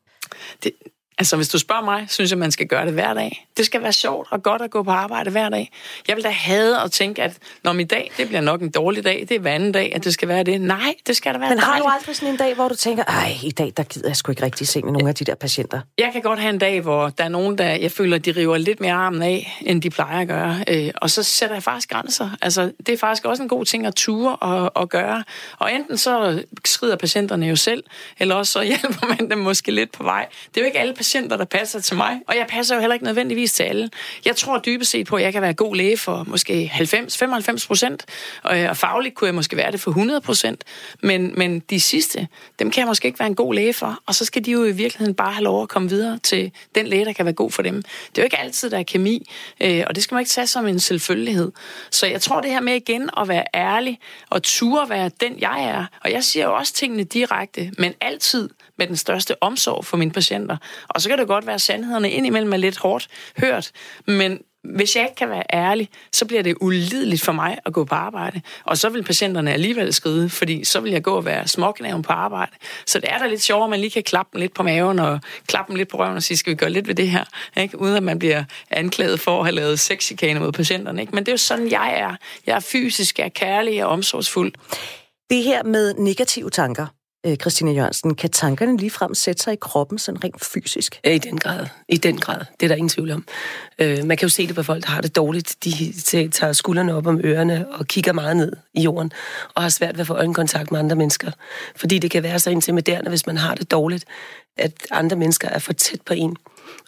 C: Det, Altså, hvis du spørger mig, synes jeg, man skal gøre det hver dag. Det skal være sjovt og godt at gå på arbejde hver dag. Jeg vil da have at tænke, at når min dag, det bliver nok en dårlig dag, det er hver anden dag, at det skal være det. Nej, det skal da være
A: Men har
C: dejligt.
A: du aldrig sådan en dag, hvor du tænker, ej, i dag, der gider jeg sgu ikke rigtig se med nogle af de der patienter?
C: Jeg kan godt have en dag, hvor der er nogen, der jeg føler, de river lidt mere armen af, end de plejer at gøre. Øh, og så sætter jeg faktisk grænser. Altså, det er faktisk også en god ting at ture og, og gøre. Og enten så skrider patienterne jo selv, eller også så hjælper man dem måske lidt på vej. Det er jo ikke alle patienter, der passer til mig, og jeg passer jo heller ikke nødvendigvis til alle. Jeg tror dybest set på, at jeg kan være god læge for måske 90-95 procent, øh, og fagligt kunne jeg måske være det for 100 procent, men, men de sidste, dem kan jeg måske ikke være en god læge for, og så skal de jo i virkeligheden bare have lov at komme videre til den læge, der kan være god for dem. Det er jo ikke altid, der er kemi, øh, og det skal man ikke tage som en selvfølgelighed. Så jeg tror det her med igen at være ærlig, og ture være den, jeg er, og jeg siger jo også tingene direkte, men altid med den største omsorg for mine patienter. Og så kan det godt være, at sandhederne indimellem er lidt hårdt hørt, men hvis jeg ikke kan være ærlig, så bliver det ulideligt for mig at gå på arbejde. Og så vil patienterne alligevel skride, fordi så vil jeg gå og være småknaven på arbejde. Så det er da lidt sjovere, at man lige kan klappe dem lidt på maven og klappe dem lidt på røven og sige, skal vi gøre lidt ved det her? Ikke? Uden at man bliver anklaget for at have lavet sexikane mod patienterne. Ikke? Men det er jo sådan, jeg er. Jeg er fysisk, jeg er kærlig, jeg er omsorgsfuld.
A: Det her med negative tanker, øh, Christina Jørgensen, kan tankerne ligefrem sætte sig i kroppen sådan rent fysisk?
D: I den grad. I den grad. Det er der ingen tvivl om. Øh, man kan jo se det på folk, der har det dårligt. De tager skuldrene op om ørerne og kigger meget ned i jorden og har svært ved at få øjenkontakt med andre mennesker. Fordi det kan være så intimiderende, hvis man har det dårligt, at andre mennesker er for tæt på en.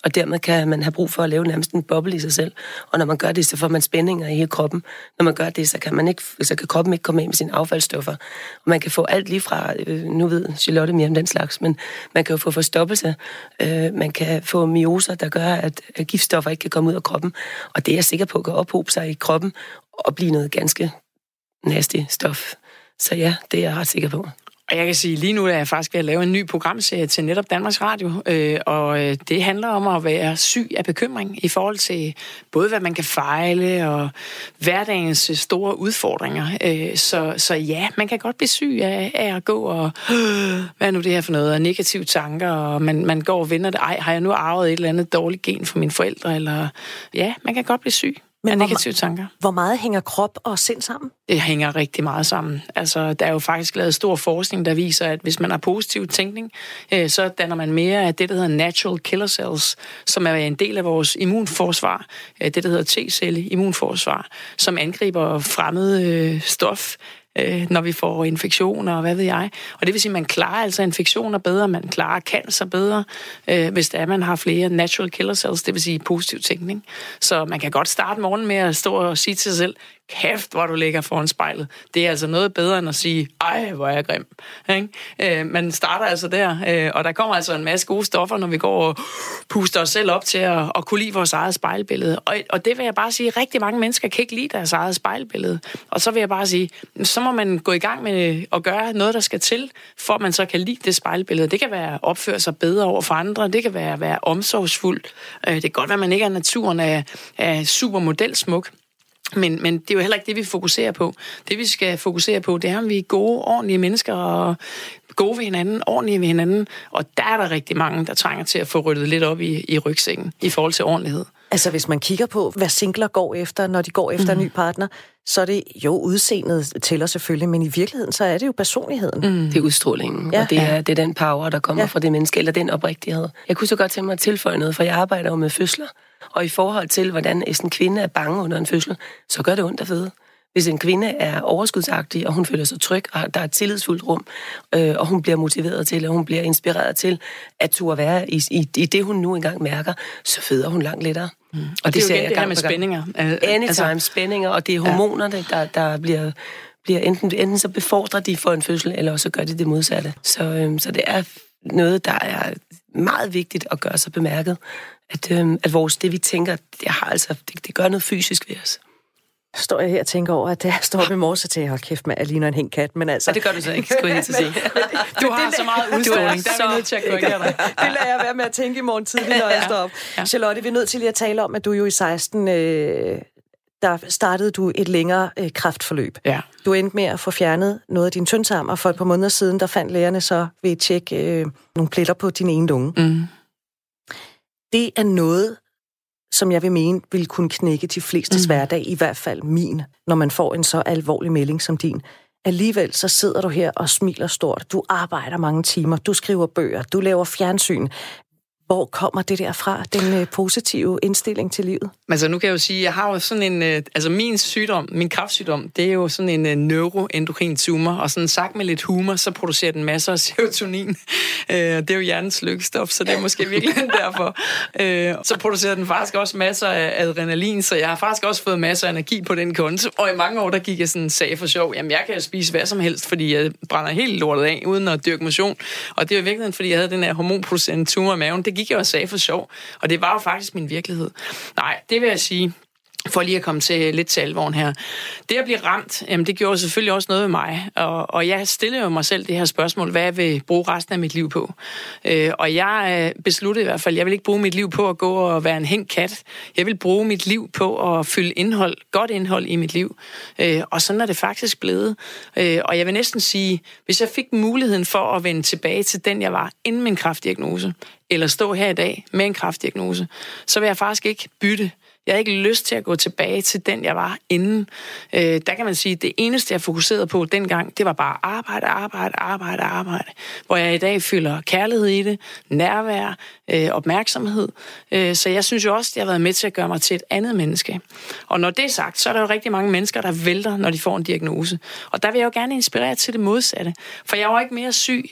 D: Og dermed kan man have brug for at lave nærmest en boble i sig selv. Og når man gør det, så får man spændinger i hele kroppen. Når man gør det, så kan, man ikke, så kan kroppen ikke komme af med sine affaldsstoffer. Og man kan få alt lige fra, øh, nu ved Charlotte mere om den slags, men man kan jo få forstoppelse. Øh, man kan få mioser, der gør, at, at giftstoffer ikke kan komme ud af kroppen. Og det er jeg sikker på kan ophobe sig i kroppen og blive noget ganske nasty stof. Så ja, det er jeg ret sikker på.
C: Og jeg kan sige, lige nu er jeg faktisk ved at lave en ny programserie til netop Danmarks Radio, øh, og øh, det handler om at være syg af bekymring i forhold til både, hvad man kan fejle og hverdagens øh, store udfordringer. Øh, så, så ja, man kan godt blive syg af, af at gå og, øh, hvad er nu det her for noget, og negative tanker, og man, man går og vender det, ej, har jeg nu arvet et eller andet dårligt gen fra mine forældre, eller ja, man kan godt blive syg. Men af negative
A: hvor,
C: tanker.
A: Hvor meget hænger krop og sind sammen?
C: Det hænger rigtig meget sammen. Altså, der er jo faktisk lavet stor forskning, der viser, at hvis man har positiv tænkning, øh, så danner man mere af det, der hedder natural killer cells, som er en del af vores immunforsvar. Øh, det, der hedder T-celle immunforsvar, som angriber fremmed øh, stof, øh, når vi får infektioner og hvad ved jeg. Og det vil sige, at man klarer altså infektioner bedre, man klarer cancer bedre, øh, hvis det er, man har flere natural killer cells, det vil sige positiv tænkning. Så man kan godt starte morgen med at stå og sige til sig selv, kæft, hvor du ligger foran spejlet. Det er altså noget bedre end at sige, ej, hvor er jeg grim. Ikke? Øh, man starter altså der, øh, og der kommer altså en masse gode stoffer, når vi går og puster os selv op til at, at kunne lide vores eget spejlbillede. Og, og det vil jeg bare sige, rigtig mange mennesker kan ikke lide deres eget spejlbillede. Og så vil jeg bare sige, så må man gå i gang med at gøre noget, der skal til, for at man så kan lide det spejlbillede. Det kan være at opføre sig bedre over for andre, det kan være at være omsorgsfuld. Øh, det kan godt være, at man ikke er naturen af, af supermodelsmuk, men, men det er jo heller ikke det, vi fokuserer på. Det, vi skal fokusere på, det er, om vi er gode, ordentlige mennesker og gode ved hinanden, ordentlige ved hinanden. Og der er der rigtig mange, der trænger til at få ryddet lidt op i, i rygsækken i forhold til ordentlighed.
A: Altså, hvis man kigger på, hvad singler går efter, når de går efter mm. en ny mhm. partner, så er det jo udseendet tæller selvfølgelig, men i virkeligheden, så er det jo personligheden.
D: Mm. Det er udstrålingen, ja. og det er, det er den power, der kommer ja. fra det menneske, eller den oprigtighed. Jeg kunne så godt tænke mig at tilføje noget, for jeg arbejder jo med fødsler. Og i forhold til, hvordan en kvinde er bange under en fødsel, så gør det ondt at føde. Hvis en kvinde er overskudsagtig, og hun føler sig tryg, og der er et tillidsfuldt rum, øh, og hun bliver motiveret til, og hun bliver inspireret til at turde være i, i, i det, hun nu engang mærker, så føder hun langt lettere.
C: Mm. Og, og det, det er jo igen det her med spændinger.
D: Anytime altså, spændinger, og det er hormonerne, der, der bliver bliver enten, enten så befordrer de for en fødsel, eller så gør de det modsatte. Så, øhm, så det er noget, der er meget vigtigt at gøre sig bemærket, at, øhm, at vores, det vi tænker, det, har altså, det, det gør noget fysisk ved os.
A: Står jeg her og tænker over, at jeg står op i morges og tænker, hold kæft med, at ligner en hængt kat, men altså...
D: Ja, det gør du så ikke, skulle jeg til at sige.
C: du har så meget udstråling, der er vi nødt til at korrigere dig.
A: det lader jeg være med at tænke i morgen tidlig, når jeg står op. Ja. Charlotte, vi er nødt til lige at tale om, at du jo i 16 øh, der startede du et længere øh, kraftforløb.
C: Ja.
A: Du endte med at få fjernet noget af din tyndtarm, og for et par måneder siden, der fandt lægerne så ved et tjek øh, nogle pletter på din ene lunge. Mm. Det er noget, som jeg vil mene, vil kunne knække de fleste mm. hverdag, i hvert fald min, når man får en så alvorlig melding som din. Alligevel så sidder du her og smiler stort. Du arbejder mange timer, du skriver bøger, du laver fjernsyn. Hvor kommer det der fra, den øh, positive indstilling til livet?
C: Altså nu kan jeg jo sige, jeg har jo sådan en, øh, altså min sygdom, min kraftsygdom, det er jo sådan en øh, neuroendokrin tumor, og sådan sagt med lidt humor, så producerer den masser af serotonin. Øh, det er jo hjernens lykkestof, så det er måske virkelig derfor. Øh, så producerer den faktisk også masser af adrenalin, så jeg har faktisk også fået masser af energi på den konto. Og i mange år, der gik jeg sådan sag for sjov, jamen jeg kan spise hvad som helst, fordi jeg brænder helt lortet af, uden at dyrke motion. Og det er jo virkelig, fordi jeg havde den her hormonproducerende tumor i maven. Det gik jeg og sagde for sjov. Og det var jo faktisk min virkelighed. Nej, det vil jeg sige, for lige at komme til lidt til alvoren her. Det at blive ramt, jamen det gjorde selvfølgelig også noget ved mig, og, og jeg stillede jo mig selv det her spørgsmål, hvad jeg vil bruge resten af mit liv på. Øh, og jeg øh, besluttede i hvert fald, jeg vil ikke bruge mit liv på at gå og være en hængt kat. Jeg vil bruge mit liv på at fylde indhold, godt indhold i mit liv. Øh, og sådan er det faktisk blevet. Øh, og jeg vil næsten sige, hvis jeg fik muligheden for at vende tilbage til den, jeg var inden min kraftdiagnose, eller stå her i dag med en kraftdiagnose, så vil jeg faktisk ikke bytte jeg har ikke lyst til at gå tilbage til den, jeg var inden. Øh, der kan man sige, at det eneste, jeg fokuserede på dengang, det var bare arbejde, arbejde, arbejde, arbejde. Hvor jeg i dag føler kærlighed i det, nærvær, øh, opmærksomhed. Øh, så jeg synes jo også, at jeg har været med til at gøre mig til et andet menneske. Og når det er sagt, så er der jo rigtig mange mennesker, der vælter, når de får en diagnose. Og der vil jeg jo gerne inspirere til det modsatte. For jeg var ikke mere syg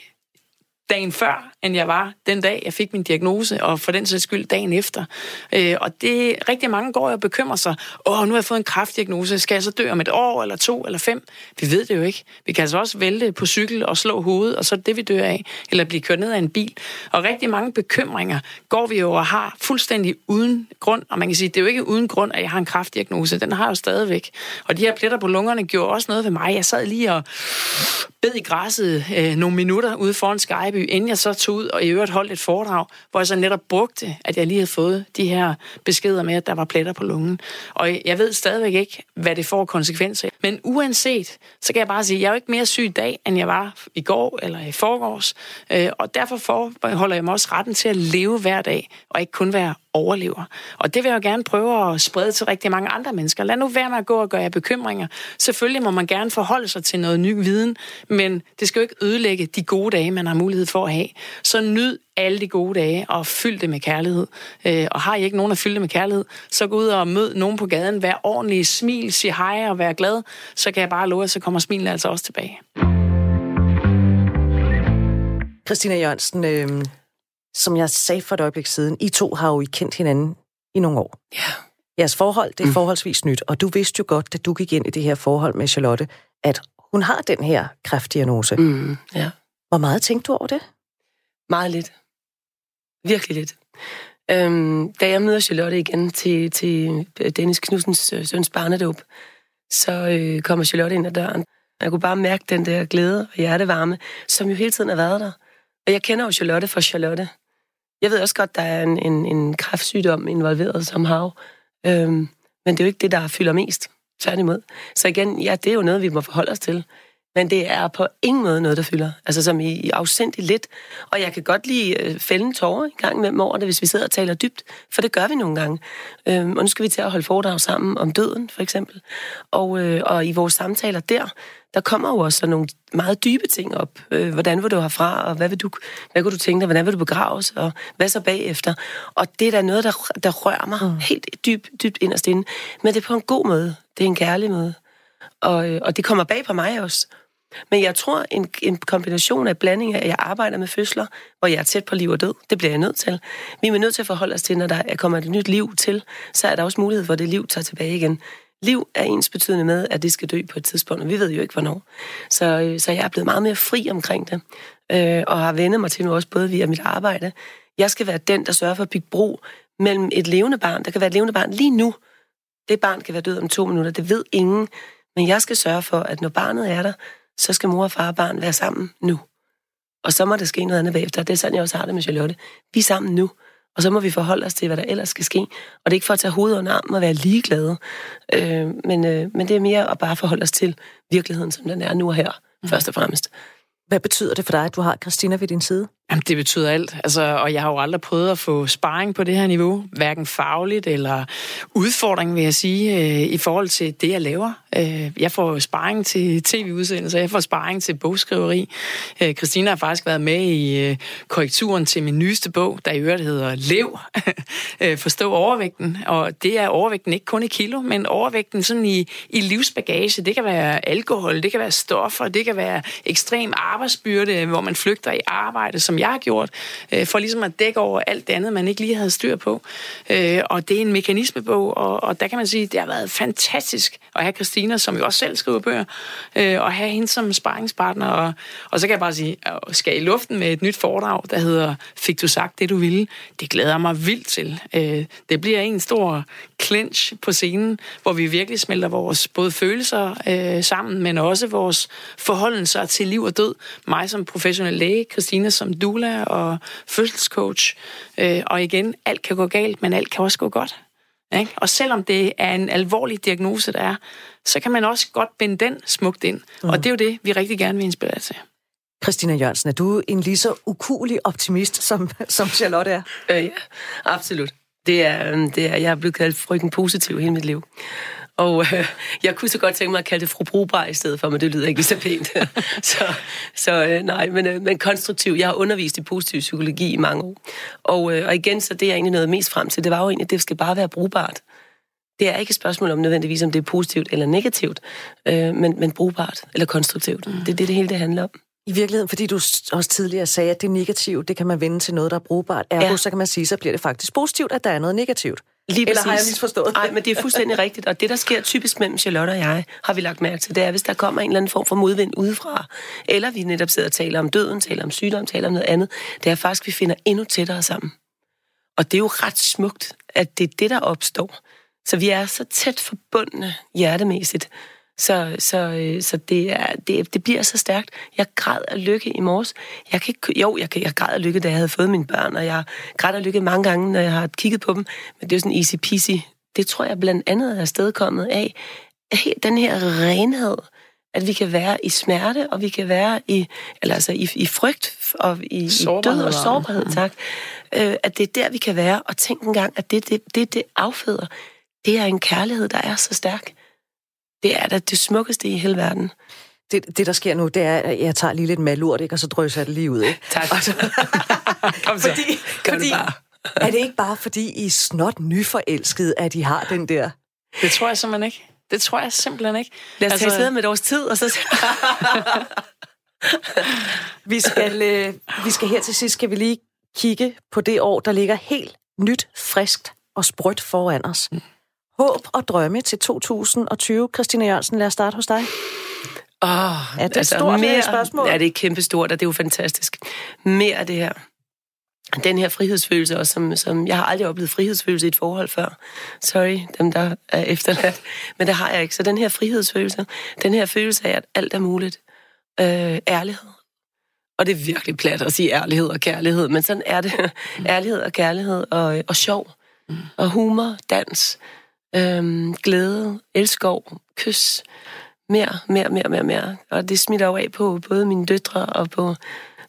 C: dagen før, end jeg var den dag, jeg fik min diagnose, og for den sags skyld dagen efter. Øh, og det rigtig mange går og bekymrer sig. Åh, nu har jeg fået en kraftdiagnose. Skal jeg så dø om et år, eller to, eller fem? Vi ved det jo ikke. Vi kan altså også vælte på cykel og slå hovedet, og så er det, vi dør af. Eller blive kørt ned af en bil. Og rigtig mange bekymringer går vi jo og har fuldstændig uden grund. Og man kan sige, det er jo ikke uden grund, at jeg har en kraftdiagnose. Den har jeg jo stadigvæk. Og de her pletter på lungerne gjorde også noget ved mig. Jeg sad lige og bed i græsset øh, nogle minutter ude foran Skyby, inden jeg så tog ud og i øvrigt holdt et foredrag, hvor jeg så netop brugte, at jeg lige havde fået de her beskeder med, at der var pletter på lungen. Og jeg ved stadigvæk ikke, hvad det får konsekvenser. Men uanset, så kan jeg bare sige, at jeg er jo ikke mere syg i dag, end jeg var i går eller i forgårs. Øh, og derfor forholder jeg mig også retten til at leve hver dag, og ikke kun være overlever. Og det vil jeg jo gerne prøve at sprede til rigtig mange andre mennesker. Lad nu være med at gå og gøre jer bekymringer. Selvfølgelig må man gerne forholde sig til noget ny viden, men det skal jo ikke ødelægge de gode dage, man har mulighed for at have. Så nyd alle de gode dage og fyld det med kærlighed. Øh, og har I ikke nogen at fylde det med kærlighed, så gå ud og mød nogen på gaden, vær ordentlig, smil, sig hej og vær glad, så kan jeg bare love, at så kommer smilen altså også tilbage.
A: Christina Jørgensen, øh, som jeg sagde for et øjeblik siden, I to har jo I kendt hinanden i nogle år.
D: Ja.
A: Jeres forhold, det er mm. forholdsvis nyt, og du vidste jo godt, da du gik ind i det her forhold med Charlotte, at hun har den her kræftdiagnose.
D: Mm, ja.
A: Hvor meget tænkte du over det?
D: Meget lidt. Virkelig lidt. Øhm, da jeg møder Charlotte igen til, til Dennis Knudsens øh, søns barnedåb, så øh, kommer Charlotte ind ad døren. Jeg kunne bare mærke den der glæde og hjertevarme, som jo hele tiden har været der. Og jeg kender jo Charlotte for Charlotte. Jeg ved også godt, der er en, en, en kræftsygdom involveret som hav. Øhm, men det er jo ikke det, der fylder mest. Tværtimod. Så igen, ja, det er jo noget, vi må forholde os til. Men det er på ingen måde noget, der fylder. Altså som i, i afsindigt lidt. Og jeg kan godt lide øh, fælde en tårer en gang med over det, hvis vi sidder og taler dybt. For det gør vi nogle gange. Øhm, og nu skal vi til at holde foredrag sammen om døden, for eksempel. Og, øh, og i vores samtaler der, der kommer jo også nogle meget dybe ting op. Øh, hvordan vil du herfra, og hvad, vil du, hvad kunne du tænke dig, hvordan vil du begraves, og hvad så bagefter? Og det er da noget, der, der rører mig mm. helt dybt, dybt inderst inde. Men det er på en god måde. Det er en kærlig måde. Og, øh, og det kommer bag på mig også. Men jeg tror, en, en kombination af blanding af, at jeg arbejder med fødsler, hvor jeg er tæt på liv og død, det bliver jeg nødt til. Vi er nødt til at forholde os til, når der kommer et nyt liv til, så er der også mulighed for, at det liv tager tilbage igen. Liv er ens betydende med, at det skal dø på et tidspunkt, og vi ved jo ikke, hvornår. Så, øh, så jeg er blevet meget mere fri omkring det, øh, og har vendt mig til nu også både via mit arbejde. Jeg skal være den, der sørger for at bygge bro mellem et levende barn. Der kan være et levende barn lige nu. Det barn kan være død om to minutter, det ved ingen. Men jeg skal sørge for, at når barnet er der, så skal mor, far og barn være sammen nu. Og så må der ske noget andet bagefter. Det er sådan, jeg også har det med Charlotte. Vi er sammen nu. Og så må vi forholde os til, hvad der ellers skal ske. Og det er ikke for at tage hovedet under armen og være ligeglade. Øh, men, øh, men det er mere at bare forholde os til virkeligheden, som den er nu og her, mm. først og fremmest.
A: Hvad betyder det for dig, at du har Christina ved din side?
C: Jamen, det betyder alt. Altså, og jeg har jo aldrig prøvet at få sparring på det her niveau, hverken fagligt eller udfordring, vil jeg sige, øh, i forhold til det, jeg laver. Øh, jeg får sparring til tv-udsendelser, jeg får sparring til bogskriveri. Øh, Christina har faktisk været med i øh, korrekturen til min nyeste bog, der i øvrigt hedder Lev, øh, Forstå overvægten. Og det er overvægten ikke kun i kilo, men overvægten sådan i, i livsbagage. Det kan være alkohol, det kan være stoffer, det kan være ekstrem arbejdsbyrde, hvor man flygter i arbejde, som jeg har gjort, øh, for ligesom at dække over alt det andet, man ikke lige havde styr på. Øh, og det er en mekanismebog, og, og der kan man sige, at det har været fantastisk at have Christina, som jo også selv skriver bøger, øh, og have hende som sparringspartner. Og, og så kan jeg bare sige, at skal i luften med et nyt foredrag, der hedder Fik du sagt det, du ville? Det glæder mig vildt til. Øh, det bliver en stor clinch på scenen, hvor vi virkelig smelter vores både følelser øh, sammen, men også vores forholdelser til liv og død. Mig som professionel læge, Christina som doula og fødselscoach. Øh, og igen, alt kan gå galt, men alt kan også gå godt. Ikke? Og selvom det er en alvorlig diagnose, der er, så kan man også godt binde den smukt ind. Mm. Og det er jo det, vi rigtig gerne vil inspirere til.
A: Christina Jørgensen, er du en lige så ukulig optimist, som, som Charlotte er?
D: Øh, ja, absolut. Det er, øhm, det er, jeg er blevet kaldt frygten positiv hele mit liv. Og øh, jeg kunne så godt tænke mig at kalde det fru brugbar i stedet for, men det lyder ikke så pænt. så så øh, nej, men, øh, men konstruktiv. Jeg har undervist i positiv psykologi i mange år. Og, øh, og igen, så det er egentlig noget mest frem til, det var jo egentlig, at det skal bare være brugbart. Det er ikke et spørgsmål om nødvendigvis, om det er positivt eller negativt, øh, men, men brugbart eller konstruktivt. Mm. Det er det, det hele det handler om.
A: I virkeligheden, fordi du også tidligere sagde, at det negative, det kan man vende til noget, der er brugbart. Ergo, ja. så kan man sige, så bliver det faktisk positivt, at der er noget negativt.
D: Lige
A: Eller har jeg
D: præcis.
A: misforstået?
D: Nej, men det er fuldstændig rigtigt. Og det, der sker typisk mellem Charlotte og jeg, har vi lagt mærke til, det er, hvis der kommer en eller anden form for modvind udefra, eller vi netop sidder og taler om døden, taler om sygdom, taler om noget andet, det er faktisk, at vi finder endnu tættere sammen. Og det er jo ret smukt, at det er det, der opstår. Så vi er så tæt forbundne hjertemæssigt. Så, så, øh, så det, er, det, det bliver så stærkt. Jeg græd af lykke i morges. Jeg kan ikke, jo, jeg, kan, jeg græd af lykke, da jeg havde fået mine børn, og jeg græd af lykke mange gange, når jeg har kigget på dem. Men det er jo sådan easy peasy. Det tror jeg blandt andet er afstedkommet af helt den her renhed, at vi kan være i smerte, og vi kan være i, eller altså i, i frygt, og i, i død og sårbarhed, tak. Øh, at det er der, vi kan være, og tænk engang, at det, det, det, det afføder, det er en kærlighed, der er så stærk. Det er da det smukkeste i hele verden.
A: Det, det, der sker nu, det er, at jeg tager lige lidt malurt, ikke? og så drøser jeg det lige ud. Ikke?
D: Tak.
C: Kom så.
A: Fordi,
D: Gør det
A: fordi
D: bare.
A: er det ikke bare fordi, I er snot nyforelskede, at I har den der...
C: Det tror jeg simpelthen ikke. Det tror jeg simpelthen ikke.
D: Lad os altså, tage med et års tid, og så...
A: Vi skal, øh, vi skal her til sidst, skal vi lige kigge på det år, der ligger helt nyt, friskt og sprødt foran os. Håb og drømme til 2020. Christina Jørgensen, lad os starte hos dig.
D: Oh,
A: Er det et stort mere, spørgsmål?
D: Ja, det er kæmpestort, og det er jo fantastisk. Mere af det her. Den her frihedsfølelse, også, som, som jeg har aldrig oplevet frihedsfølelse i et forhold før. Sorry, dem der er efterladt. Men det har jeg ikke. Så den her frihedsfølelse, den her følelse af, at alt er muligt. Øh, ærlighed. Og det er virkelig plat at sige ærlighed og kærlighed, men sådan er det. ærlighed og kærlighed og, og sjov. Og humor, dans, øhm, glæde, elskov, kys. Mere, mere, mere, mere, mere. Og det smitter jo af på både mine døtre og på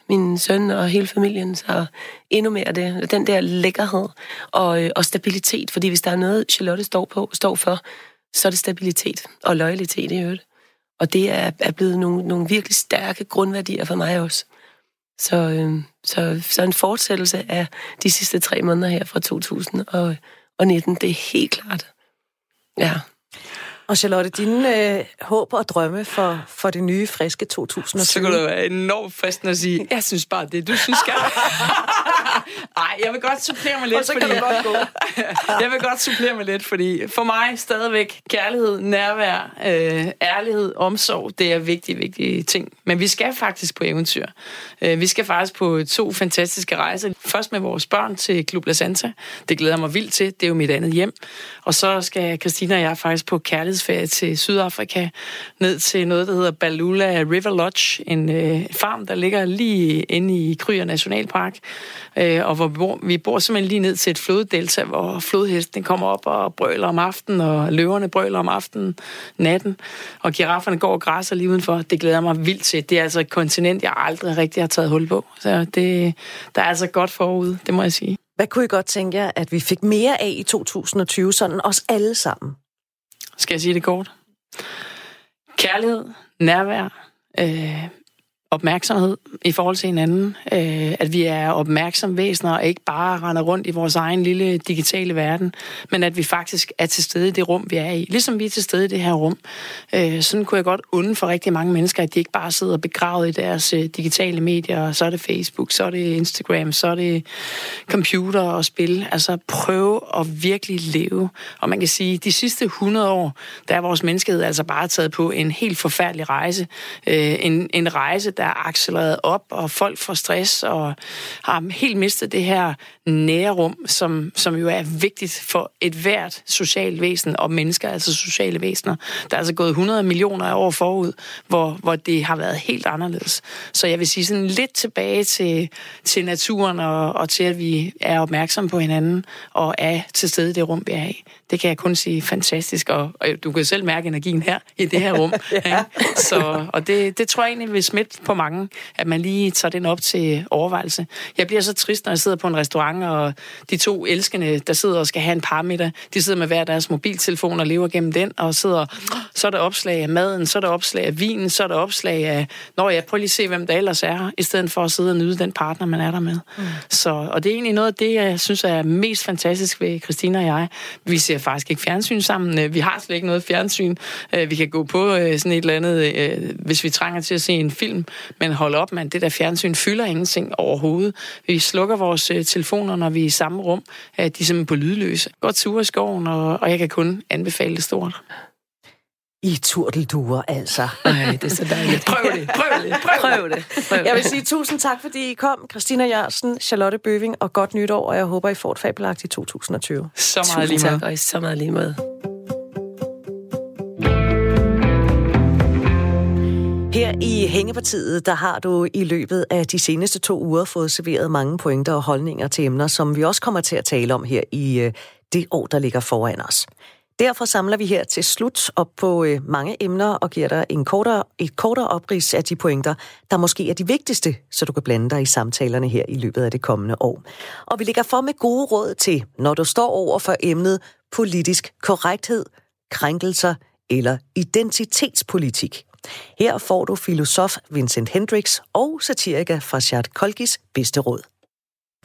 D: min søn og hele familien, så endnu mere det. Den der lækkerhed og, øh, og stabilitet, fordi hvis der er noget, Charlotte står, på, står for, så er det stabilitet og loyalitet i øvrigt. Og det er, er blevet nogle, nogle virkelig stærke grundværdier for mig også. Så, øh, så, så en fortsættelse af de sidste tre måneder her fra 2019, det er helt klart. Ja.
A: Og Charlotte, dine øh, håb og drømme for, for det nye, friske 2020?
C: Så kunne det være enormt fristende at sige, jeg synes bare, det du synes skal. Nej, jeg vil godt supplere mig lidt,
A: Og så
C: fordi...
A: kan det godt gå.
C: jeg vil godt supplere mig lidt, fordi for mig stadigvæk kærlighed, nærvær, øh, ærlighed, omsorg, det er vigtige, vigtige ting. Men vi skal faktisk på eventyr. Øh, vi skal faktisk på to fantastiske rejser. Først med vores børn til Club La Santa. Det glæder jeg mig vildt til. Det er jo mit andet hjem. Og så skal Christina og jeg faktisk på kærlighedsferie til Sydafrika, ned til noget, der hedder Balula River Lodge, en øh, farm, der ligger lige inde i Kryer Nationalpark, øh, og hvor vi bor, vi bor simpelthen lige ned til et floddelta, hvor flodhesten kommer op og brøler om aftenen, og løverne brøler om aftenen, natten, og girafferne går og græsser lige udenfor. Det glæder mig vildt til. Det er altså et kontinent, jeg aldrig rigtig har taget hul på. Så det, der er altså godt forude, det må jeg sige.
A: Hvad kunne I godt tænke jer, at vi fik mere af i 2020, sådan os alle sammen?
C: Skal jeg sige det kort? Kærlighed, nærvær, øh, opmærksomhed i forhold til hinanden. Øh, at vi er opmærksomme væsener og ikke bare render rundt i vores egen lille digitale verden, men at vi faktisk er til stede i det rum, vi er i. Ligesom vi er til stede i det her rum. Øh, sådan kunne jeg godt unde for rigtig mange mennesker, at de ikke bare sidder begravet i deres øh, digitale medier, så er det Facebook, så er det Instagram, så er det computer og spil. Altså prøve at virkelig leve. Og man kan sige, de sidste 100 år, der er vores menneskehed altså bare taget på en helt forfærdelig rejse. Øh, en, en rejse, der er accelereret op, og folk får stress, og har helt mistet det her nære rum, som, som jo er vigtigt for et hvert socialt væsen, og mennesker, altså sociale væsener. Der er altså gået 100 millioner af år forud, hvor, hvor det har været helt anderledes. Så jeg vil sige sådan lidt tilbage til, til naturen, og, og til at vi er opmærksomme på hinanden, og er til stede i det rum, vi er i. Det kan jeg kun sige fantastisk, og, og du kan selv mærke energien her, i det her rum. ja. ikke? Så, og det, det tror jeg egentlig vil smitte på mange, at man lige tager den op til overvejelse. Jeg bliver så trist, når jeg sidder på en restaurant restaurant, og de to elskende, der sidder og skal have en parmiddag, de sidder med hver deres mobiltelefon og lever gennem den, og sidder, så er der opslag af maden, så er der opslag af vinen, så er der opslag af, når jeg prøver lige at se, hvem der ellers er, i stedet for at sidde og nyde den partner, man er der med. Mm. Så, og det er egentlig noget af det, jeg synes er mest fantastisk ved Christina og jeg. Vi ser faktisk ikke fjernsyn sammen. Vi har slet ikke noget fjernsyn. Vi kan gå på øh, sådan et eller andet, øh, hvis vi trænger til at se en film, men hold op, man, det der fjernsyn fylder ingenting overhovedet. Vi slukker vores øh, telefoner, når vi er i samme rum. De er simpelthen på lydløse. Godt ture i skoven, og, og jeg kan kun anbefale det stort.
A: I turtelduer, altså.
C: Ej, det er så dejligt.
A: Prøv det, prøv det, prøv, prøv det. Prøv jeg vil sige tusind tak, fordi I kom. Christina Jørgensen, Charlotte Bøving, og godt nytår, og jeg håber, I får et fabelagtigt 2020.
C: Så meget lige
D: med. tak, og så meget lige med.
A: I Hængepartiet, der har du i løbet af de seneste to uger fået serveret mange pointer og holdninger til emner, som vi også kommer til at tale om her i øh, det år, der ligger foran os. Derfor samler vi her til slut op på øh, mange emner og giver dig en kortere, et kortere oprids af de pointer, der måske er de vigtigste, så du kan blande dig i samtalerne her i løbet af det kommende år. Og vi ligger for med gode råd til, når du står over for emnet politisk korrekthed, krænkelser eller identitetspolitik. Her får du filosof Vincent Hendricks og satiriker Farshad Kolkis bedste råd.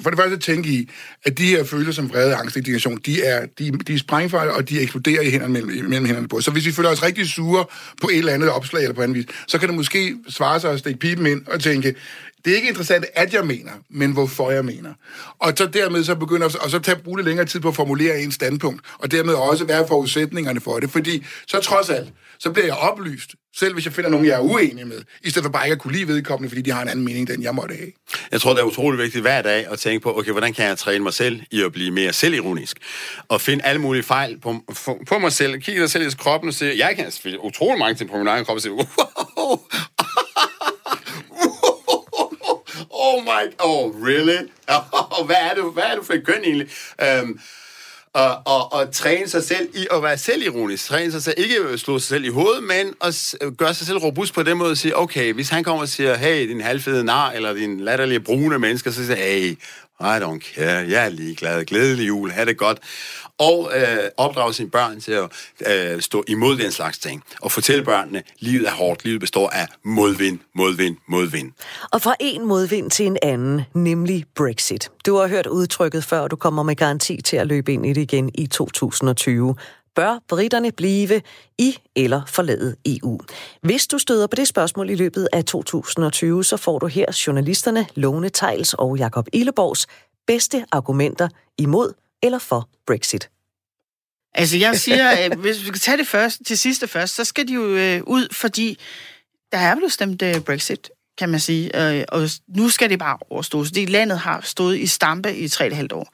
E: For det første tænke i, at de her følelser som vrede, angst og indignation, de er, de, de er sprængfarlige, og de eksploderer i hænderne mellem, mellem hænderne på. Så hvis vi føler os rigtig sure på et eller andet opslag eller på anden vis, så kan det måske svare sig at stikke pipen ind og tænke, det er ikke interessant, at jeg mener, men hvorfor jeg mener. Og så dermed så begynder og så tage bruge lidt længere tid på at formulere en standpunkt, og dermed også være forudsætningerne for det. Fordi så trods alt, så bliver jeg oplyst, selv hvis jeg finder nogen, jeg er uenig med, i stedet for bare ikke at kunne lide vedkommende, fordi de har en anden mening, end jeg måtte have.
F: Jeg tror, det er utrolig vigtigt hver dag at tænke på, okay, hvordan kan jeg træne mig selv i at blive mere selvironisk? Og finde alle mulige fejl på, på, på mig selv. Kigge dig selv i kroppen og sige, jeg kan selvfølgelig utrolig mange ting på min egen krop og sige, wow, oh my, oh really? Oh, hvad er du, hvad er du for et køn egentlig? Um, og, og, og træne sig selv i at være selvironisk. Træne sig selv, ikke at slå sig selv i hovedet, men at gøre sig selv robust på den måde og sige, okay, hvis han kommer og siger, hey, din halvfede nar, eller din latterlige brune mennesker, så siger hey, i don't care, jeg er ligeglad, glædelig jul, have det godt. Og øh, opdrage sine børn til at øh, stå imod den slags ting, og fortælle børnene, livet er hårdt, livet består af modvind, modvind, modvind.
A: Og fra en modvind til en anden, nemlig Brexit. Du har hørt udtrykket før, du kommer med garanti til at løbe ind i det igen i 2020 bør britterne blive i eller forlade EU? Hvis du støder på det spørgsmål i løbet af 2020, så får du her journalisterne Lone Tejls og Jakob Illeborgs bedste argumenter imod eller for Brexit?
G: Altså, jeg siger, hvis vi skal tage det først, til sidste først, så skal de jo øh, ud, fordi der er blevet stemt øh, Brexit, kan man sige, øh, og nu skal det bare overstås. Det landet har stået i stampe i 3,5 år.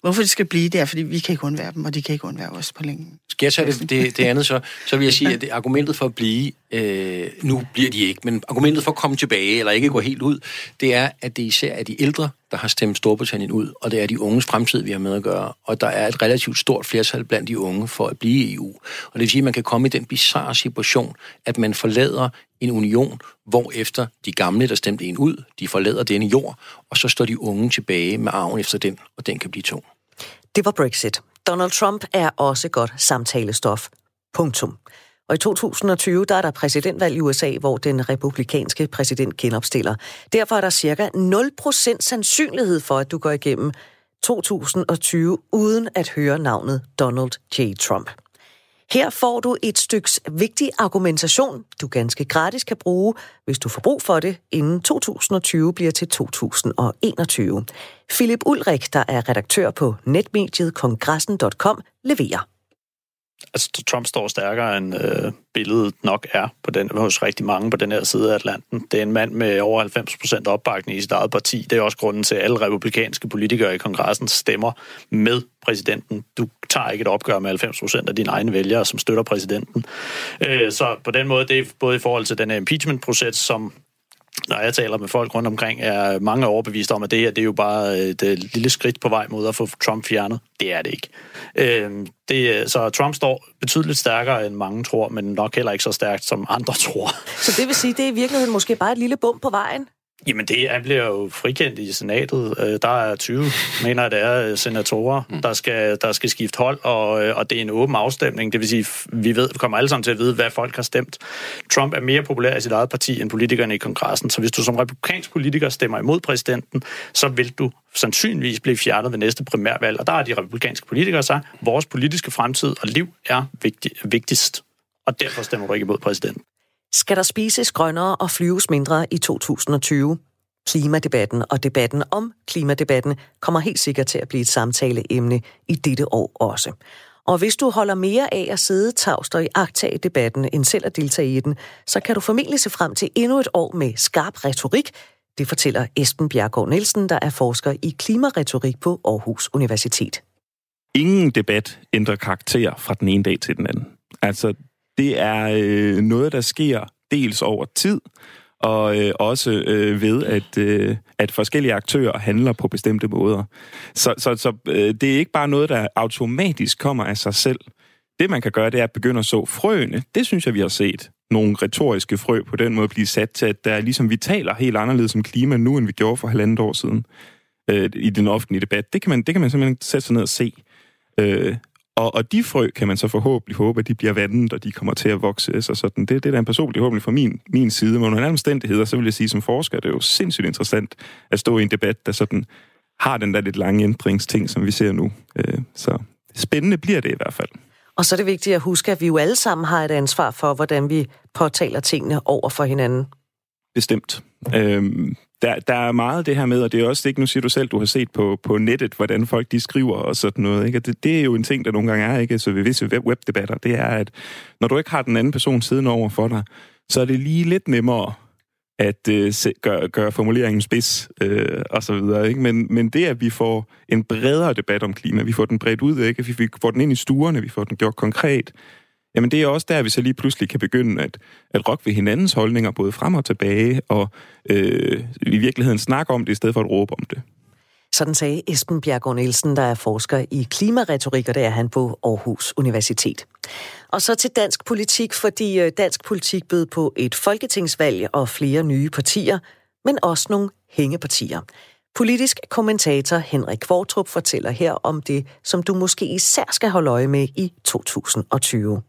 G: Hvorfor det skal blive der? Fordi vi kan ikke undvære dem, og de kan ikke undvære os på længe.
H: Skal jeg tage det, det, det andet så? Så vil jeg sige, at det, argumentet for at blive, øh, nu bliver de ikke, men argumentet for at komme tilbage, eller ikke gå helt ud, det er, at det især er de ældre, der har stemt Storbritannien ud, og det er de unges fremtid, vi har med at gøre. Og der er et relativt stort flertal blandt de unge for at blive i EU. Og det vil sige, at man kan komme i den bizarre situation, at man forlader en union, hvor efter de gamle, der stemte en ud, de forlader denne jord, og så står de unge tilbage med arven efter den, og den kan blive tung.
A: Det var Brexit. Donald Trump er også godt samtalestof. Punktum. Og i 2020, der er der præsidentvalg i USA, hvor den republikanske præsident genopstiller. Derfor er der cirka 0% sandsynlighed for, at du går igennem 2020 uden at høre navnet Donald J. Trump. Her får du et styks vigtig argumentation, du ganske gratis kan bruge, hvis du får brug for det, inden 2020 bliver til 2021. Philip Ulrik, der er redaktør på netmediet kongressen.com, leverer.
I: Altså, Trump står stærkere end øh, billedet nok er på den, hos rigtig mange på den her side af Atlanten. Det er en mand med over 90 procent opbakning i sit eget parti. Det er også grunden til, at alle republikanske politikere i kongressen stemmer med præsidenten. Du tager ikke et opgør med 90 procent af dine egne vælgere, som støtter præsidenten. Øh, så på den måde, det er både i forhold til den impeachment-proces, som når jeg taler med folk rundt omkring, er mange overbevist om, at det her det er jo bare øh, et lille skridt på vej mod at få Trump fjernet. Det er det ikke. Øh, det, så Trump står betydeligt stærkere, end mange tror, men nok heller ikke så stærkt, som andre tror.
A: Så det vil sige, det er i virkeligheden måske bare et lille bump på vejen?
I: Jamen, det er, bliver jo frikendt i senatet. Øh, der er 20, mener jeg, det er senatorer, mm. der, skal, der skal skifte hold, og, øh, og det er en åben afstemning. Det vil sige, vi ved, vi kommer alle sammen til at vide, hvad folk har stemt. Trump er mere populær i sit eget parti end politikerne i kongressen, så hvis du som republikansk politiker stemmer imod præsidenten, så vil du sandsynligvis blive fjernet ved næste primærvalg. Og der er de republikanske politikere sagt, vores politiske fremtid og liv er vigtig, vigtigst, og derfor stemmer du ikke imod præsidenten.
A: Skal der spises grønnere og flyves mindre i 2020? Klimadebatten og debatten om klimadebatten kommer helt sikkert til at blive et samtaleemne i dette år også. Og hvis du holder mere af at sidde tavst og i agtage debatten, end selv at deltage i den, så kan du formentlig se frem til endnu et år med skarp retorik. Det fortæller Esben Bjergård Nielsen, der er forsker i klimaretorik på Aarhus Universitet.
J: Ingen debat ændrer karakter fra den ene dag til den anden. Altså, det er øh, noget, der sker dels over tid, og øh, også øh, ved, at, øh, at forskellige aktører handler på bestemte måder. Så, så, så øh, det er ikke bare noget, der automatisk kommer af sig selv. Det, man kan gøre, det er at begynde at så frøene. Det synes jeg, vi har set nogle retoriske frø på den måde blive sat til, at der ligesom vi taler helt anderledes om klima nu, end vi gjorde for halvandet år siden øh, i den offentlige debat. Det kan man, det kan man simpelthen sætte sig ned og se. Øh, og, og de frø kan man så forhåbentlig håbe, at de bliver vandet, og de kommer til at vokse. Så sådan. Det, det er da en personlig håbentlig fra min, min side. Men under alle omstændigheder, så vil jeg sige, som forsker, det er jo sindssygt interessant at stå i en debat, der sådan har den der lidt lange ændringsting, som vi ser nu. Øh, så spændende bliver det i hvert fald.
A: Og så er det vigtigt at huske, at vi jo alle sammen har et ansvar for, hvordan vi påtaler tingene over for hinanden.
J: Bestemt. Øhm, der, der er meget det her med, og det er også ikke, nu siger du selv, du har set på, på nettet, hvordan folk de skriver og sådan noget. Ikke? det, det er jo en ting, der nogle gange er, ikke? så ved visse webdebatter, det er, at når du ikke har den anden person siddende over for dig, så er det lige lidt nemmere at øh, gøre, gøre formuleringen spids øh, og så videre. Ikke? Men, men det, at vi får en bredere debat om klima, vi får den bredt ud, ikke? vi får den ind i stuerne, vi får den gjort konkret, jamen det er også der, vi så lige pludselig kan begynde at, at rokke ved hinandens holdninger, både frem og tilbage, og øh, i virkeligheden snakke om det, i stedet for at råbe om det.
A: Sådan sagde Esben Bjergård Nielsen, der er forsker i klimaretorik, og det er han på Aarhus Universitet. Og så til dansk politik, fordi øh, dansk politik bød på et folketingsvalg og flere nye partier, men også nogle hængepartier. Politisk kommentator Henrik Kvartrup fortæller her om det, som du måske især skal holde øje med i 2020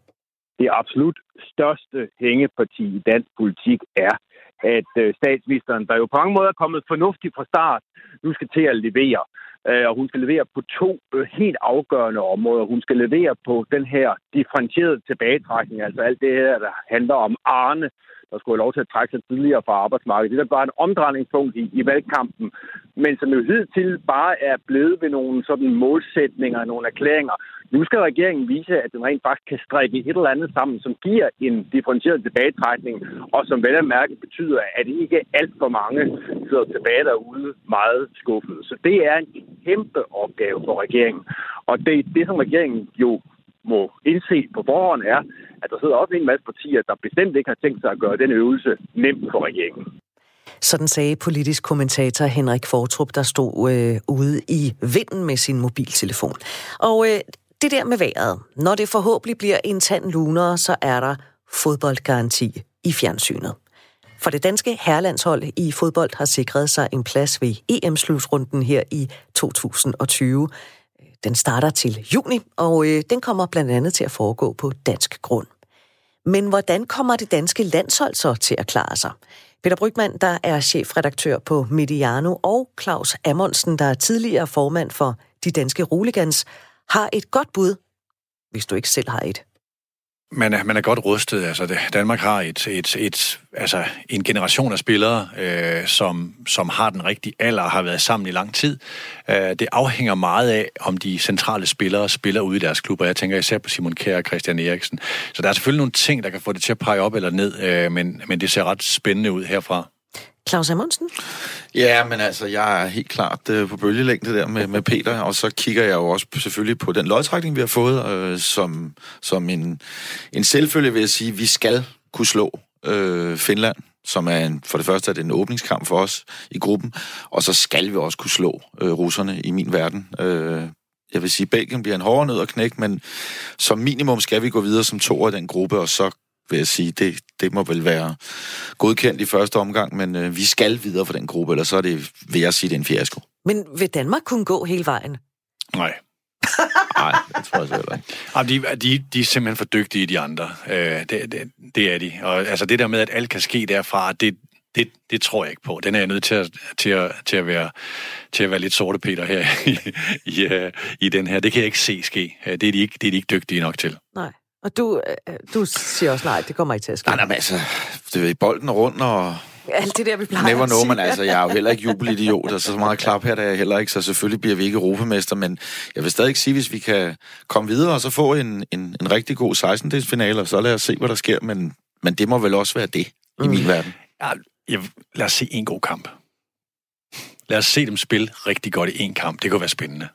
K: det absolut største hængeparti i dansk politik er, at øh, statsministeren, der jo på mange måder er kommet fornuftigt fra start, nu skal til at levere. Øh, og hun skal levere på to øh, helt afgørende områder. Hun skal levere på den her differentierede tilbagetrækning, altså alt det her, der handler om Arne, der skulle have lov til at trække sig tidligere fra arbejdsmarkedet. Det er bare en omdrejningspunkt i, i valgkampen, men som jo hidtil bare er blevet ved nogle sådan målsætninger, nogle erklæringer. Nu skal regeringen vise, at den rent faktisk kan strikke et eller andet sammen, som giver en differentieret tilbagetrækning, og som vel at mærke betyder, at ikke alt for mange sidder tilbage derude meget skuffet. Så det er en kæmpe opgave for regeringen. Og det, det som regeringen jo må indse på forhånd er, at der sidder også en masse partier, der bestemt ikke har tænkt sig at gøre den øvelse nem for regeringen.
A: Sådan sagde politisk kommentator Henrik Fortrup, der stod øh, ude i vinden med sin mobiltelefon. Og øh, det der med vejret. Når det forhåbentlig bliver en tand lunere, så er der fodboldgaranti i fjernsynet. For det danske herrelandshold i fodbold har sikret sig en plads ved EM-slutrunden her i 2020. Den starter til juni, og øh, den kommer blandt andet til at foregå på dansk grund. Men hvordan kommer det danske landshold så til at klare sig? Peter Brygman, der er chefredaktør på Mediano, og Claus Amundsen, der er tidligere formand for de danske Roligans, har et godt bud, hvis du ikke selv har et.
H: Man er, man er godt rustet. Altså, det, Danmark har et, et, et, altså, en generation af spillere, øh, som, som har den rigtige alder og har været sammen i lang tid. Øh, det afhænger meget af, om de centrale spillere spiller ude i deres klubber. Jeg tænker især på Simon Kjær og Christian Eriksen. Så der er selvfølgelig nogle ting, der kan få det til at pege op eller ned, øh, men, men det ser ret spændende ud herfra.
A: Claus Amundsen?
L: Ja, men altså, jeg er helt klart øh, på bølgelængde der med, med Peter, og så kigger jeg jo også på, selvfølgelig på den lodtrækning, vi har fået, øh, som, som en, en selvfølge vil jeg sige, vi skal kunne slå øh, Finland, som er en, for det første er det en åbningskamp for os i gruppen, og så skal vi også kunne slå øh, russerne i min verden. Øh, jeg vil sige, Belgien bliver en hårdere nød at knække, men som minimum skal vi gå videre som to i den gruppe, og så vil jeg sige. Det, det må vel være godkendt i første omgang, men øh, vi skal videre for den gruppe, eller så er det, vil jeg sige, det er en fiasko.
A: Men vil Danmark kunne gå hele vejen?
M: Nej.
L: Nej, det tror jeg så heller ikke.
M: Jamen, de, de, de er simpelthen for dygtige, de andre. Øh, det, det, det er de. Og altså det der med, at alt kan ske derfra, det, det, det tror jeg ikke på. Den er jeg nødt til at, til at, til at, være, til at være lidt sorte Peter her i, i, øh, i den her. Det kan jeg ikke se ske. Øh, Det er de ikke, det er de ikke dygtige nok til.
A: Nej. Og du, øh, du siger også nej, det kommer ikke til at ske.
L: Nej, nej, men altså, det er bolden er rundt, og
A: Alt det der, vi plejer
L: never know, men altså, jeg er jo heller ikke jubelidiot, og så meget klap her, der er jeg heller ikke, så selvfølgelig bliver vi ikke europamester, men jeg vil stadig sige, hvis vi kan komme videre, og så få en, en, en rigtig god 16-delsfinale, og så lad os se, hvad der sker, men, men det må vel også være det, i min verden.
M: Ja, jeg, lad os se en god kamp. Lad os se dem spille rigtig godt i en kamp. Det kunne være spændende.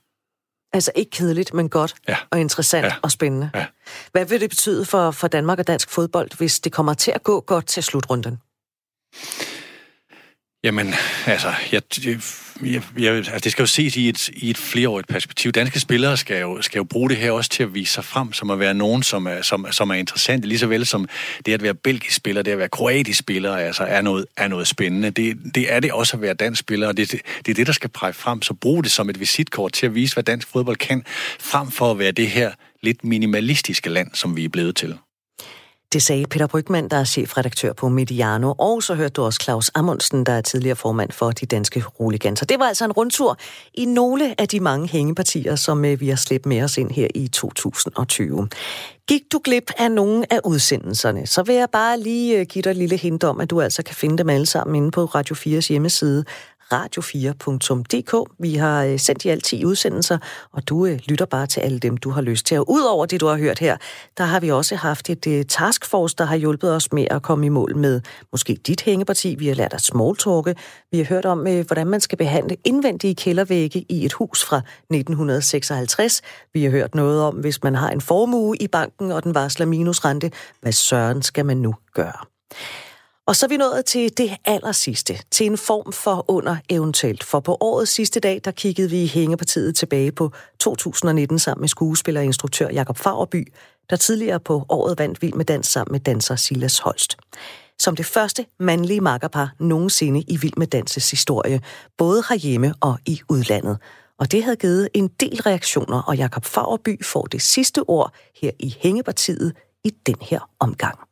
A: Altså ikke kedeligt, men godt
M: Ja.
A: og interessant
M: Ja.
A: og spændende.
M: Ja.
A: Hvad vil det betyde for, for Danmark og dansk fodbold, hvis det kommer til at gå godt til slutrunden?
M: Jamen, altså, jeg, jeg, jeg, altså det skal jo ses i et, i et flereårigt perspektiv. Danske spillere skal jo, skal jo bruge det her også til at vise sig frem, som at være nogen, som er, som, som er interessante, lige så vel som det at være belgisk spiller, det at være kroatisk spiller, altså er noget, er noget spændende. Det, det er det også at være dansk spiller, og det, det, det er det, der skal præge frem. Så brug det som et visitkort til at vise, hvad dansk fodbold kan, frem for at være det her lidt minimalistiske land, som vi er blevet til.
A: Det sagde Peter Brygman, der er chefredaktør på Mediano, og så hørte du også Claus Amundsen, der er tidligere formand for de danske roliganser. Det var altså en rundtur i nogle af de mange hængepartier, som øh, vi har slæbt med os ind her i 2020. Gik du glip af nogle af udsendelserne, så vil jeg bare lige øh, give dig et lille hint om, at du altså kan finde dem alle sammen inde på Radio 4's hjemmeside radio4.dk. Vi har øh, sendt i alt 10 udsendelser, og du øh, lytter bare til alle dem, du har lyst til. Og udover det, du har hørt her, der har vi også haft et øh, taskforce, der har hjulpet os med at komme i mål med måske dit hængeparti. Vi har lært at smalltalke. Vi har hørt om, hvordan man skal behandle indvendige kældervægge i et hus fra 1956. Vi har hørt noget om, hvis man har en formue i banken, og den varsler minusrente, hvad søren skal man nu gøre? Og så er vi nået til det aller sidste, til en form for under eventuelt. For på årets sidste dag, der kiggede vi i Hængepartiet tilbage på 2019 sammen med skuespiller og instruktør Jakob Fagerby, der tidligere på året vandt Vild med Dans sammen med danser Silas Holst. Som det første mandlige makkerpar nogensinde i Vild med Danses historie, både herhjemme og i udlandet. Og det havde givet en del reaktioner, og Jakob Fagerby får det sidste ord her i Hængepartiet i den her omgang.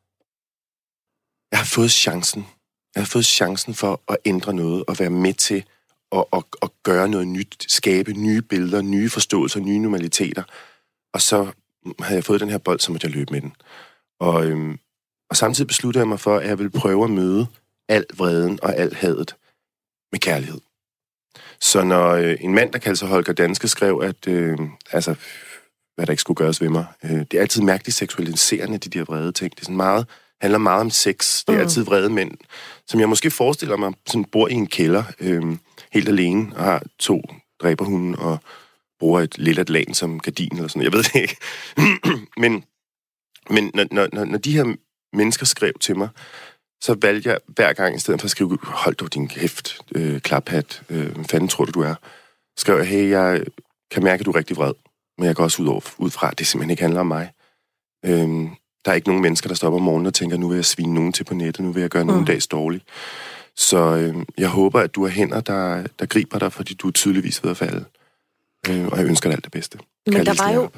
N: Jeg har fået chancen. Jeg har fået chancen for at ændre noget og være med til at, at, at gøre noget nyt, skabe nye billeder, nye forståelser, nye normaliteter. Og så havde jeg fået den her bold, så måtte jeg løbe med den. Og, øhm, og samtidig besluttede jeg mig for, at jeg ville prøve at møde al vreden og al hadet med kærlighed. Så når øh, en mand, der kalder sig Holger Danske, skrev, at øh, altså, hvad der ikke skulle gøres ved mig, øh, det er altid mærkeligt seksualiserende, de der vrede ting. Det er sådan meget, handler meget om sex. Det er
A: Mm.
N: altid vrede mænd, som jeg måske forestiller mig, sådan bor i en kælder, øh, helt alene, og har to dræberhunde, og bruger et lille atlan som gardin, eller sådan Jeg ved det ikke. men men når, når, når, de her mennesker skrev til mig, så valgte jeg hver gang, i stedet for at skrive, hold dog din kæft, øh, klaphat, øh, hvad fanden tror du, du er? Skrev jeg, hey, jeg kan mærke, at du er rigtig vred, men jeg går også ud, over, ud fra, at det simpelthen ikke handler om mig. Øhm, der er ikke nogen mennesker, der stopper om morgenen og tænker, nu vil jeg svine nogen til på nettet, nu vil jeg gøre nogen
A: Mm.
N: dags dårlig. Så øh, jeg håber, at du har hænder, der, der griber dig, fordi du er tydeligvis ved at falde. Øh, og jeg ønsker dig alt det bedste.
A: Men der
N: Kærligst,
A: var jo...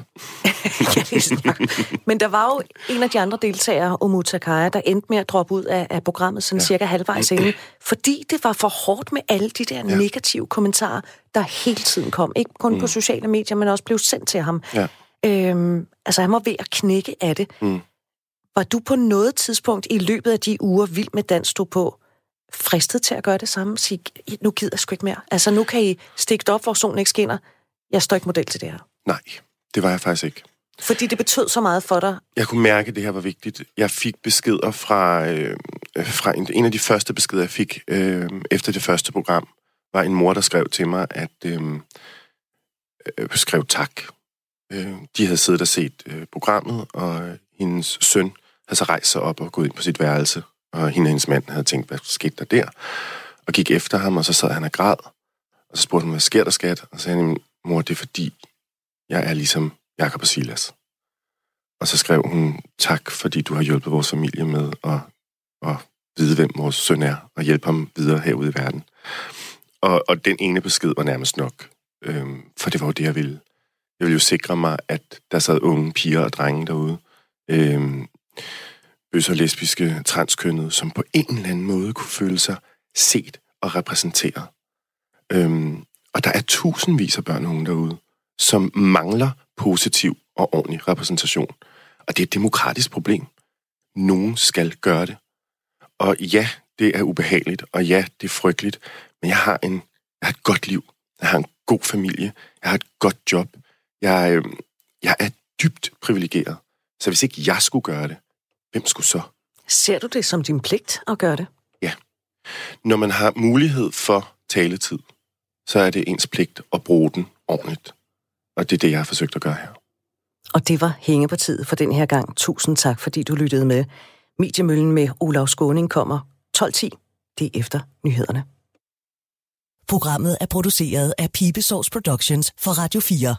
A: Men der var jo en af de andre deltagere, Omuta Kaya, der endte med at droppe ud af, af programmet sådan ja. cirka halvvejs inden, fordi det var for hårdt med alle de der ja. negative kommentarer, der hele tiden kom. Ikke kun mm. på sociale medier, men også blev sendt til ham.
N: Ja.
A: Øhm, altså, han var ved at knække af det.
N: Mm.
A: Var du på noget tidspunkt i løbet af de uger, Vild med Dans stod på, fristet til at gøre det samme? Sige, nu gider jeg sgu ikke mere. Altså, nu kan I stikke det op, hvor solen ikke skinner. Jeg står ikke model til det her.
N: Nej, det var jeg faktisk ikke.
A: Fordi det betød så meget for dig.
N: Jeg kunne mærke, at det her var vigtigt. Jeg fik beskeder fra, øh, fra en, en af de første beskeder, jeg fik øh, efter det første program, var en mor, der skrev til mig, at øh, øh, skrev tak. Øh, de havde siddet og set øh, programmet, og hendes søn havde så rejst sig op og gået ind på sit værelse, og hende og hendes mand havde tænkt, hvad skete der der? Og gik efter ham, og så sad han og græd. Og så spurgte hun, hvad sker der, skat? Og så sagde han, mor, det er fordi, jeg er ligesom Jakob og Silas. og så skrev hun, tak fordi du har hjulpet vores familie med at, at vide, hvem vores søn er, og hjælpe ham videre herude i verden. Og, og den ene besked var nærmest nok, øhm, for det var jo det, jeg ville. Jeg ville jo sikre mig, at der sad unge piger og drenge derude, øhm, bøsser, lesbiske, transkønnede, som på en eller anden måde kunne føle sig set og repræsenteret. Øhm, og der er tusindvis af børn og unge derude, som mangler positiv og ordentlig repræsentation. Og det er et demokratisk problem. Nogen skal gøre det. Og ja, det er ubehageligt, og ja, det er frygteligt, men jeg har, en, jeg har et godt liv. Jeg har en god familie. Jeg har et godt job. Jeg, øh, jeg er dybt privilegeret. Så hvis ikke jeg skulle gøre det, hvem skulle så?
A: Ser du det som din pligt at gøre det?
N: Ja. Når man har mulighed for taletid, så er det ens pligt at bruge den ordentligt. Og det er det, jeg har forsøgt at gøre her.
A: Og det var Hængepartiet for den her gang. Tusind tak, fordi du lyttede med. Mediemøllen med Olav Skåning kommer 12.10. Det er efter nyhederne.
O: Programmet er produceret af Pibesource Productions for Radio 4.